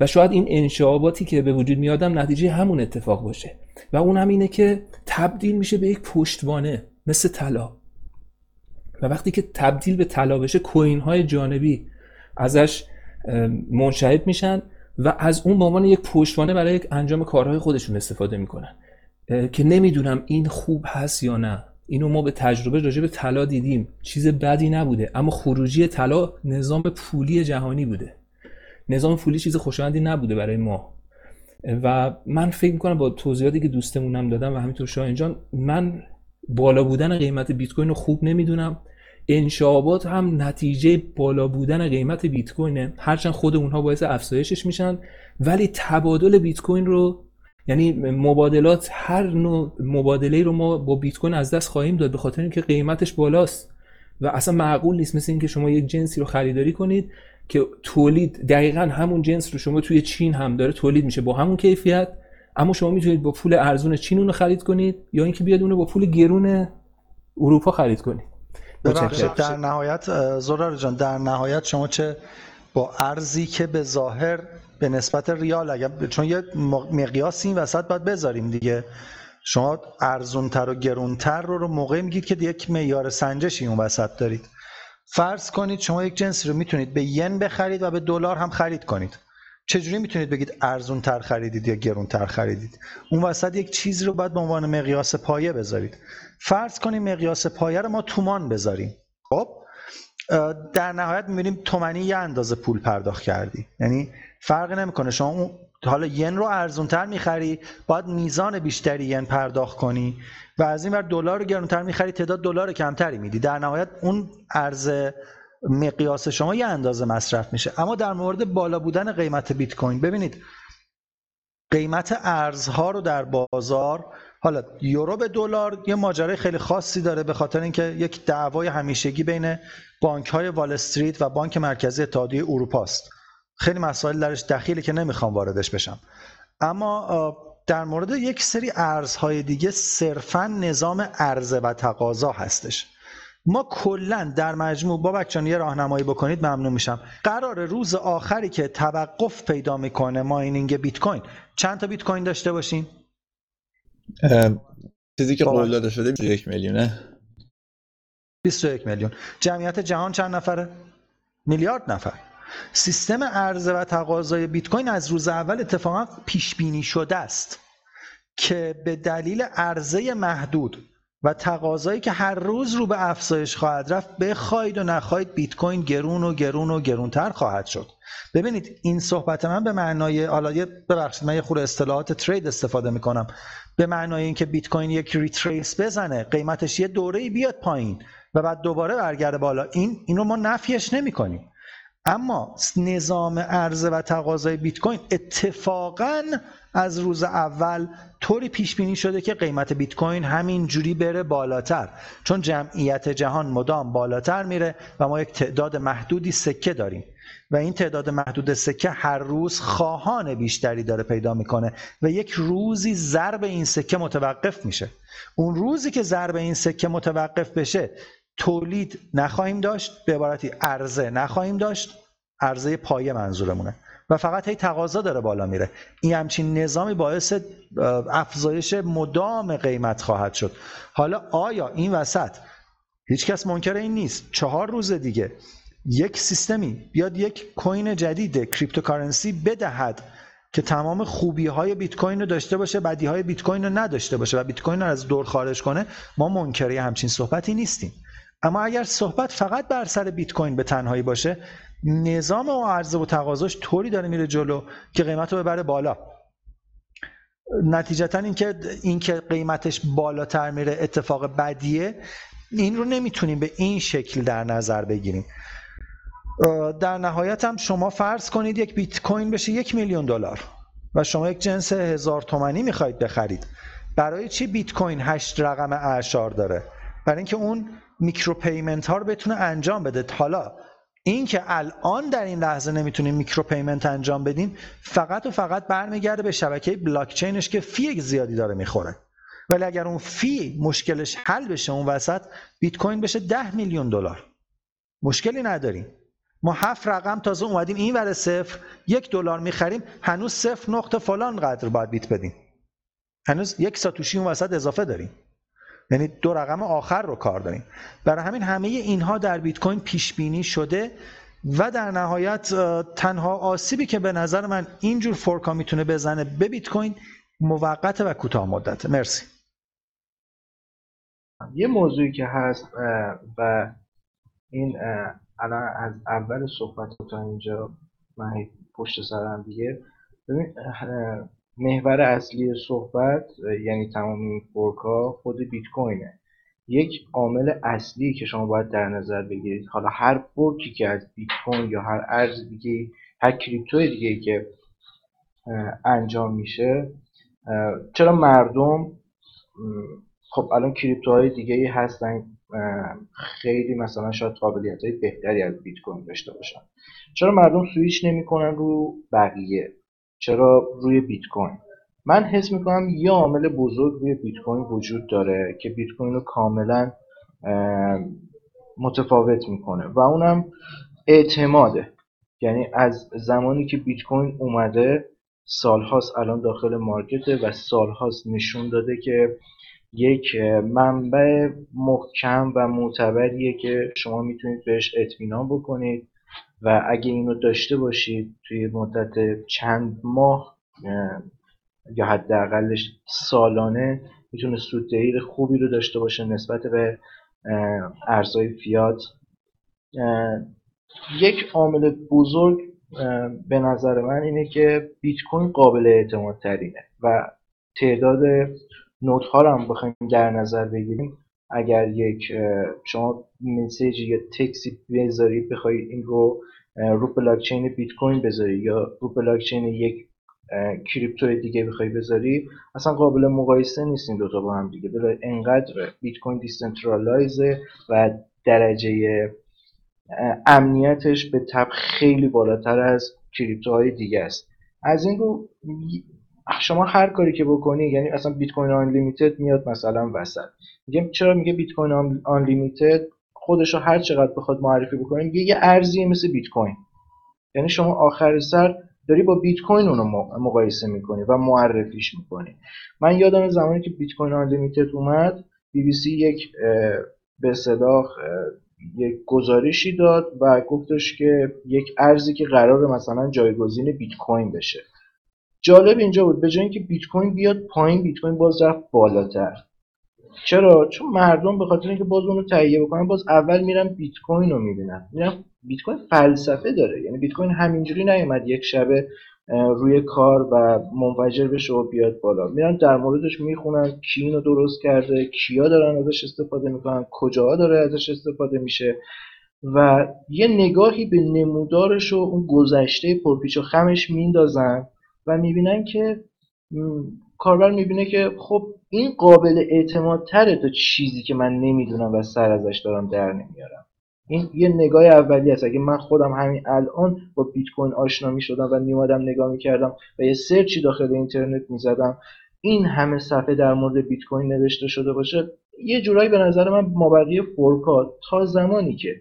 و شاید این انشعاباتی که به وجود میادم نتیجه همون اتفاق باشه. و اون هم اینه که تبدیل میشه به یک پشتوانه مثل طلا. و وقتی که تبدیل به طلا بشه کوین های جانبی ازش منشعب میشن و از اون به عنوان یک پشتوانه برای انجام کارهای خودشون استفاده می‌کنن. که نمی‌دونم این خوب هست یا نه. اینو ما به تجربه راجع به طلا دیدیم. چیز بدی نبوده اما خروجی طلا نظام پولی جهانی بوده. نظام پولی چیز خوشایندی نبوده برای ما. و من فکر می‌کنم با توضیحاتی که دوستمونم دادم و همینطور شاهین جان من بالا بودن قیمت بیت کوین رو خوب نمی‌دونم. انشابات هم نتیجه بالا بودن قیمت بیت کوینه هرچند خود اونها باعث افزایشش میشن ولی تبادل بیت کوین رو یعنی مبادلات هر نوع مبادله رو ما با بیت کوین از دست خواهیم داد به خاطر اینکه قیمتش بالاست. و اصلا معقول نیست مثل اینکه شما یک جنسی رو خریداری کنید که تولید دقیقا همون جنس رو شما توی چین هم داره تولید میشه با همون کیفیت اما شما می‌تونید با پول ارزون چین اونو خرید کنید یا اینکه بیاد اونو با پول گرون اروپا خرید کنید. در نهایت زرار جان در نهایت شما چه با ارزی که به ظاهر به نسبت ریال اگر چون یه مقیاسی این وسط باید بذاریم دیگه. شما ارزونتر و گرونتر رو رو موقعی میگید که یک معیار سنجشی اون وسط دارید. فرض کنید شما یک جنسی رو می‌تونید به ین بخرید و به دلار هم خرید کنید. چجوری می‌تونید بگید ارزون تر خریدید یا گرون تر خریدید؟ اون وسط یک چیزی رو باید به عنوان مقیاس پایه بذارید. فرض کنیم مقیاس پایه رو ما تومان بذاریم. خب؟ در نهایت می‌بینیم تومنی یه اندازه پول پرداخت کردی. یعنی فرقی نمی‌کنه. شما اون حالا ین رو ارزونتر می‌خری باید میزان بیشتری ین پرداخت کنی و از این ور دلار رو گرونتر می‌خری تعداد دلار کمتری میدی. در نهایت اون ارز مقیاس شما یه اندازه مصرف میشه. اما در مورد بالا بودن قیمت بیت کوین ببینید قیمت ارزها رو در بازار حالا یورو به دلار یه ماجرای خیلی خاصی داره به خاطر اینکه یک دعوای همیشگی بین بانک های وال استریت و بانک مرکزی اتحادیه اروپا است خیلی مسائل درش دخیله که نمی‌خوام واردش بشم. اما در مورد یک سری ارزهای دیگه صرفا نظام عرضه و تقاضا هستش. ما کلا در مجموع با بچان یه راهنمایی بکنید ممنون میشم. قرار روز آخری که توقف پیدا می‌کنه ماینینگ بیت کوین چند تا بیت کوین داشته باشیم چیزی که قول داده شده 21 میلیونه. 21 میلیون. جمعیت جهان چند نفره؟ میلیارد نفر. سیستم عرضه و تقاضای بیت کوین از روز اول اتفاقا پیش بینی شده است که به دلیل عرضه محدود و تقاضایی که هر روز رو به افزایش خواهد رفت بخواید و نخواهید بیت کوین گرون و گرون و گرونتر خواهد شد. ببینید این صحبت من به معنای حالا ببخشید من یه خورده اصطلاحات trade استفاده می‌کنم. به معنای اینکه بیت کوین یک retrace بزنه قیمتش یه دوره بیاد پایین و بعد دوباره برگرده بالا این اینو ما نفیش نمی‌کنیم. اما نظام عرضه و تقاضای بیت کوین اتفاقا از روز اول طوری پیش بینی شده که قیمت بیت کوین همین جوری بره بالاتر. چون جمعیت جهان مدام بالاتر میره و ما یک تعداد محدودی سکه داریم. و این تعداد محدود سکه هر روز خواهان بیشتری داره پیدا می‌کنه و یک روزی ضرب این سکه متوقف میشه. اون روزی که ضرب این سکه متوقف بشه تولید نخواهیم داشت به عبارتی عرضه نخواهیم داشت. عرضه پایه منظورمونه. و فقط هی تقاضا داره بالا میره. این همچین نظامی باعث افزایش مدام قیمت خواهد شد. حالا آیا این وسط هیچکس منکر این نیست. چهار روز دیگه یک سیستمی بیاد یک coin جدید cryptocurrency بدهد که تمام خوبی های بیت کوین رو داشته باشه بدی های بیت کوین رو نداشته باشه و بیت کوین رو از دور خارج کنه ما منکری همچین صحبتی نیستیم. اما اگر صحبت فقط بر سر بیت کوین به تنهایی باشه نظام و عرضه و تقاضاش طوری داره میره جلو که قیمت رو ببره بالا. نتیجتا اینکه اینکه قیمتش بالاتر میره اتفاق بدیه این رو نمی‌تونیم به این شکل در نظر بگیریم. در نهایت هم شما فرض کنید یک بیت کوین بشه یک میلیون دلار و شما یک جنس هزار تومنی می‌خواید بخرید. برای چی بیت کوین هشت رقم اعشار داره؟ برای اینکه اون micro payment ها رو بتونه انجام بده. حالا این که الان در این لحظه نمی‌تونیم micro payment انجام بدیم فقط و فقط برمیگرده به شبکه بلاک چینش که fee زیادی داره می‌خوره. ولی اگر اون fee مشکلش حل بشه اون وسط بیت کوین بشه ده میلیون دلار. مشکلی نداریم. ما هفت رقم تازه اومدیم این ور صفر یک دلار می‌خریم هنوز صفر نقطه فلان قدر باید بیت بدیم. هنوز یک ساتوشی اون وسط اضافه داریم. یعنی دو رقم آخر رو کار داریم. برای همین همه اینها در بیت کوین پیش بینی شده و در نهایت تنها آسیبی که به نظر من اینجور فورکا می‌تونه بزنه به بیت کوین موقت و کوتاه مدته مرسی. یه موضوعی که هست و این الان از اول صحبت تا اینجا من پشت سرم دیگه. محور اصلی صحبت یعنی تمام این فورکا خود بیت کوینه یک عامل اصلی که شما باید در نظر بگیرید. حالا هر فورکی که از بیت کوین یا هر ارز دیگه هر کریپتوی دیگه که انجام میشه چرا مردم خب الان کریپتوهای دیگه هستن خیلی مثلا شاید قابلیت های بهتری از بیت کوین داشته باشن. چرا مردم سویچ نمی‌کنن رو بقیه؟ چرا روی بیت کوین من حس می‌کنم یه عامل بزرگ روی بیت کوین وجود داره که بیت کوین رو کاملا متفاوت می‌کنه و اونم اعتماده. یعنی از زمانی که بیت کوین اومده سالهاست الان داخل مارکته و سالهاست نشون داده که یک منبع محکم و معتبریه که شما می‌تونید بهش اطمینان بکنید. و اگه اینو داشته باشید توی مدت چند ماه یا حداقلش سالانه می‌تونه سوددهی خوبی رو داشته باشه نسبت به ارزهای فیات یک عامل بزرگ به نظر من اینه که بیت کوین قابل اعتماد ترینه و تعداد node ها رو هم بخوایم در نظر بگیریم اگر یک شما message یا text ی بذارید بخواید این رو رو بلاکچین بیت کوین بذاری یا رو بلاکچین یک crypto دیگه بخوای بذاری اصلا قابل مقایسه نیست این دوتا با هم دیگه. بلا انقدر بیت کوین decentralize ه و درجه امنیتش به تب خیلی بالاتر از کریپتوهای دیگه است. از این رو شما هر کاری که بکنی یعنی اصلا بیت کوین آن میاد مثلا وسط. میگم چرا میگه بیت کوین آن لیمیتد خودش رو هر چقدر بخواد معرفی بکنه یه ارزی مثل بیت کوین. یعنی شما آخر سر داری با بیت کوین اونو مقایسه می‌کنی و معرفیش می‌کنی. من یادم زمانی که بیت کوین آن اومد بی بی سی یک به صدا یک گزارشی داد و گفتش که یک ارزی که قرار مثلا جایگزین بیت کوین بشه. جالب اینجا بود به جای اینکه بیت کوین بیاد پایین بیت کوین باز رفت بالاتر. چرا؟ چون مردم به خاطر اینکه باز اونو تهیه بکنن باز اول میرن بیت کوین رو می‌بینن. میرن بیت کوین فلسفه داره. یعنی بیت کوین همینجوری نیومد یک شبه روی کار و منفجر بشه و بیاد بالا. میرن در موردش می‌خونن کی اینو درست کرده کیا دارن ازش استفاده می‌کنن کجاها داره ازش استفاده میشه. و یه نگاهی به نمودارش و اون گذشته پرپیچ و خمش میندازن. و می‌بینن که کاربر می‌بینه که خب این قابل اعتماد تره تا چیزی که من نمی‌دونم و سر ازش دارم در نمیارم. این یه نگاه اولی است. اگه من خودم همین الان با بیت کوین آشنا می‌شدم و میومدم نگاه می‌کردم و یه سرچی داخل اینترنت می‌زدم این همه صفحه در مورد بیت کوین نوشته شده باشه یه جورایی به نظر من مابقی fork ها تا زمانی که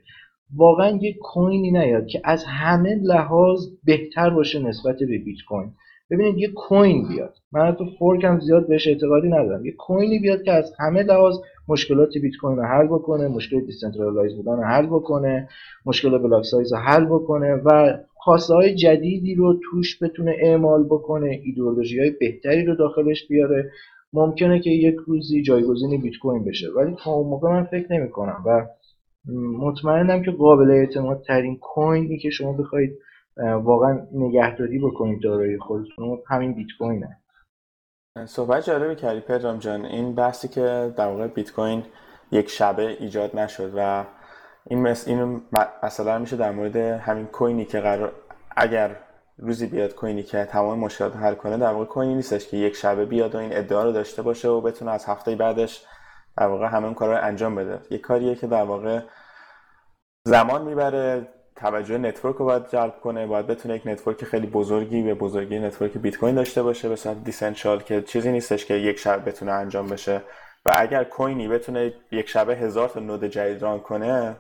واقعا یه کوینی نیاد که از همه لحاظ بهتر باشه نسبت به بیت کوین. ببینید یه coin بیاد. من تو fork هم زیاد بهش اعتقادی ندارم. یه کوینی بیاد که از همه لحاظ مشکلات بیت کوین رو حل بکنه مشکل decentralize بودن رو حل بکنه مشکل block size رو حل بکنه و خواسته های جدیدی رو توش بتونه اعمال بکنه ایدئولوژی های بهتری رو داخلش بیاره. ممکنه که یک روزی جایگزین بیت کوین بشه. ولی تا اون موقع من فکر نمی کنم و مطمئنم که قابل اعتماد ترین کوینی که شما بخواید واقعا نگهداری بکنید دارایی خودتون. همین بیت کوینه. صحبت جالبی کردی پدرام جان. این بحثی که در واقع بیت کوین یک شبه ایجاد نشد و این مس... این مثلا میشه در مورد همین کوینی که قرار اگر روزی بیاد کوینی که تمام مشکلات حل کنه در واقع کوینی نیستش که یک شبه بیاد و این ادعا رو داشته باشه و بتونه از هفته بعدش در واقع همه کار رو انجام بده. یک کاریه که در واقع زمان می‌بره توجه network رو باید جلب کنه باید بتونه یک network خیلی بزرگی به بزرگی network بیت کوین داشته باشه به صورت decentral که چیزی نیستش که یک شب بتونه انجام بشه. و اگر کوینی بتونه یک شبه هزار تا node جدید run کنه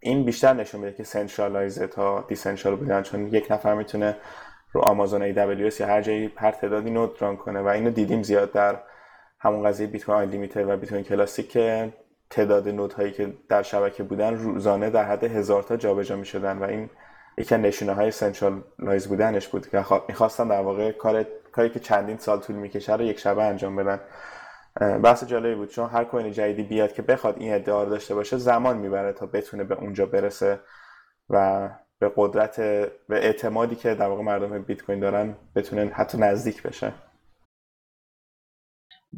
این بیشتر نشون میده که centralize ه تا decentral بودن چون یک نفر می‌تونه رو آمازون AWS یا هر جایی هر تعدادی node run کنه. و اینو دیدیم زیاد در همون قضیه بیت کوین و بیت کوین کلاسیک تعداد node هایی که در شبکه بودن روزانه در حد هزار تا جابجا می شدن و این یکی نشونه های centralize بودنش بود که می‌خواستن در واقع کار کاری که چندین سال طول می‌کشه رو یک شبه انجام بدن. بحث جالبی بود. چون هر کوین جدیدی بیاد که بخواد این ادعا رو داشته باشه زمان می‌بره تا بتونه به اونجا برسه و به قدرت به اعتمادی که در واقع مردم بیت کوین دارن بتونه حتی نزدیک بشه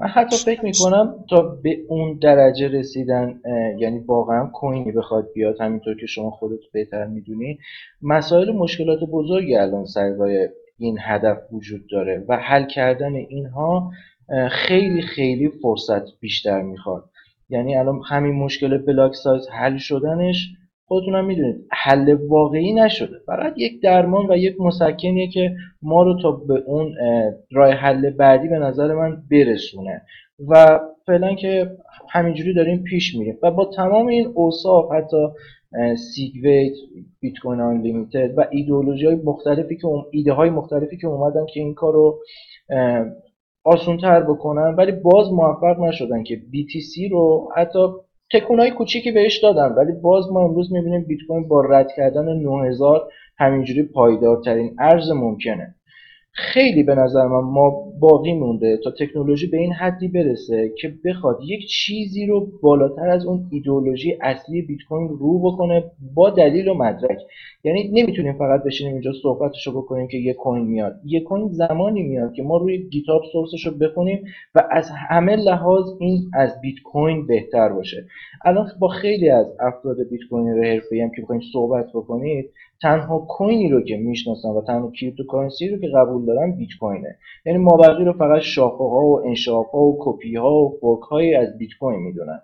من حتی فکر می‌کنم تا به اون درجه رسیدن یعنی واقعا کوینی بخواد بیاد همینطور که شما خودت بهتر می‌دونی مسائل مشکلات بزرگی الان سر این هدف وجود داره و حل کردن اینها خیلی خیلی فرصت بیشتر می‌خواد. یعنی الان همین مشکل block size حل شدنش خودتونم می‌دونید حل واقعی نشده. فقط یک درمان و یک مسکنیه که ما رو تا به اون راه حل بعدی به نظر من برسونه. و فعلا که همینجوری داریم پیش میریم. و با تمام این اوصاف حتی SegWit Bitcoin Unlimited و ایدئولوژی های مختلفی که ایده های مختلفی که اومدن که این کار رو آسون تر بکنن ولی باز موفق نشدن که BTC رو حتی تکونای کوچیکی بهش دادن ولی باز ما امروز می‌بینیم بیت کوین با رد کردن 9000 همینجوری پایدارترین ارز ممکنه. خیلی به نظر من ما باقی مونده تا تکنولوژی به این حدی برسه که بخواد یک چیزی رو بالاتر از اون ایدئولوژی اصلی بیت کوین رو بکنه با دلیل و مدرک. یعنی نمی‌تونیم فقط بشینیم اینجا صحبتش رو بکنیم که یک کوین میاد. یک کوین زمانی میاد که ما روی گیتاب سورسش رو بخونیم و از همه لحاظ این از بیت کوین بهتر باشه. الان با خیلی از افراد بیت کوین حرفه‌ای هم که بخوایم صحبت بکنید تنها کوینی رو که می‌شناسن و تنها cryptocurrency رو که قبول دارن بیت کوینه یعنی مابقی رو فقط شاخه ها و انشعاب ها و کپی ها و fork های از بیت کوین می‌دونن.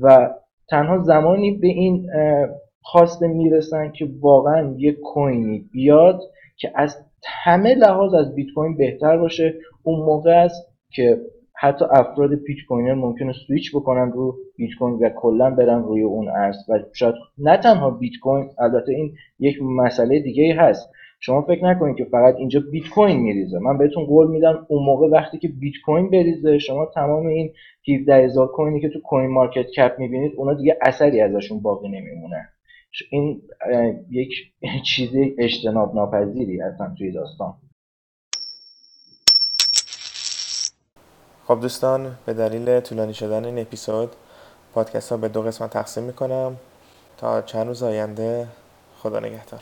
و تنها زمانی به این خواسته می‌رسن که واقعا یک کوینی بیاد که از همه لحاظ از بیت کوین بهتر باشه اون موقع است که حتی افراد Bitcoiner ممکنه سویچ بکنن رو اون coin و کلا برن روی اون ارز و شاید نه تنها بیت کوین البته این یک مسئله دیگه هست. شما فکر نکنید که فقط اینجا بیت کوین میریزه. من بهتون قول میدم اون موقع وقتی که بیت کوین بریزه شما تمام این 17 هزار کوینی که تو CoinMarketCap می‌بینید اونا دیگه اثری ازشون باقی نمیمونه این یک چیزی اجتناب ناپذیری اصلا توی داستان. خب دوستان به دلیل طولانی شدن این اپیزود پادکست ها به دو قسمت تقسیم می‌کنم. تا چند روز آینده خدا نگهدار.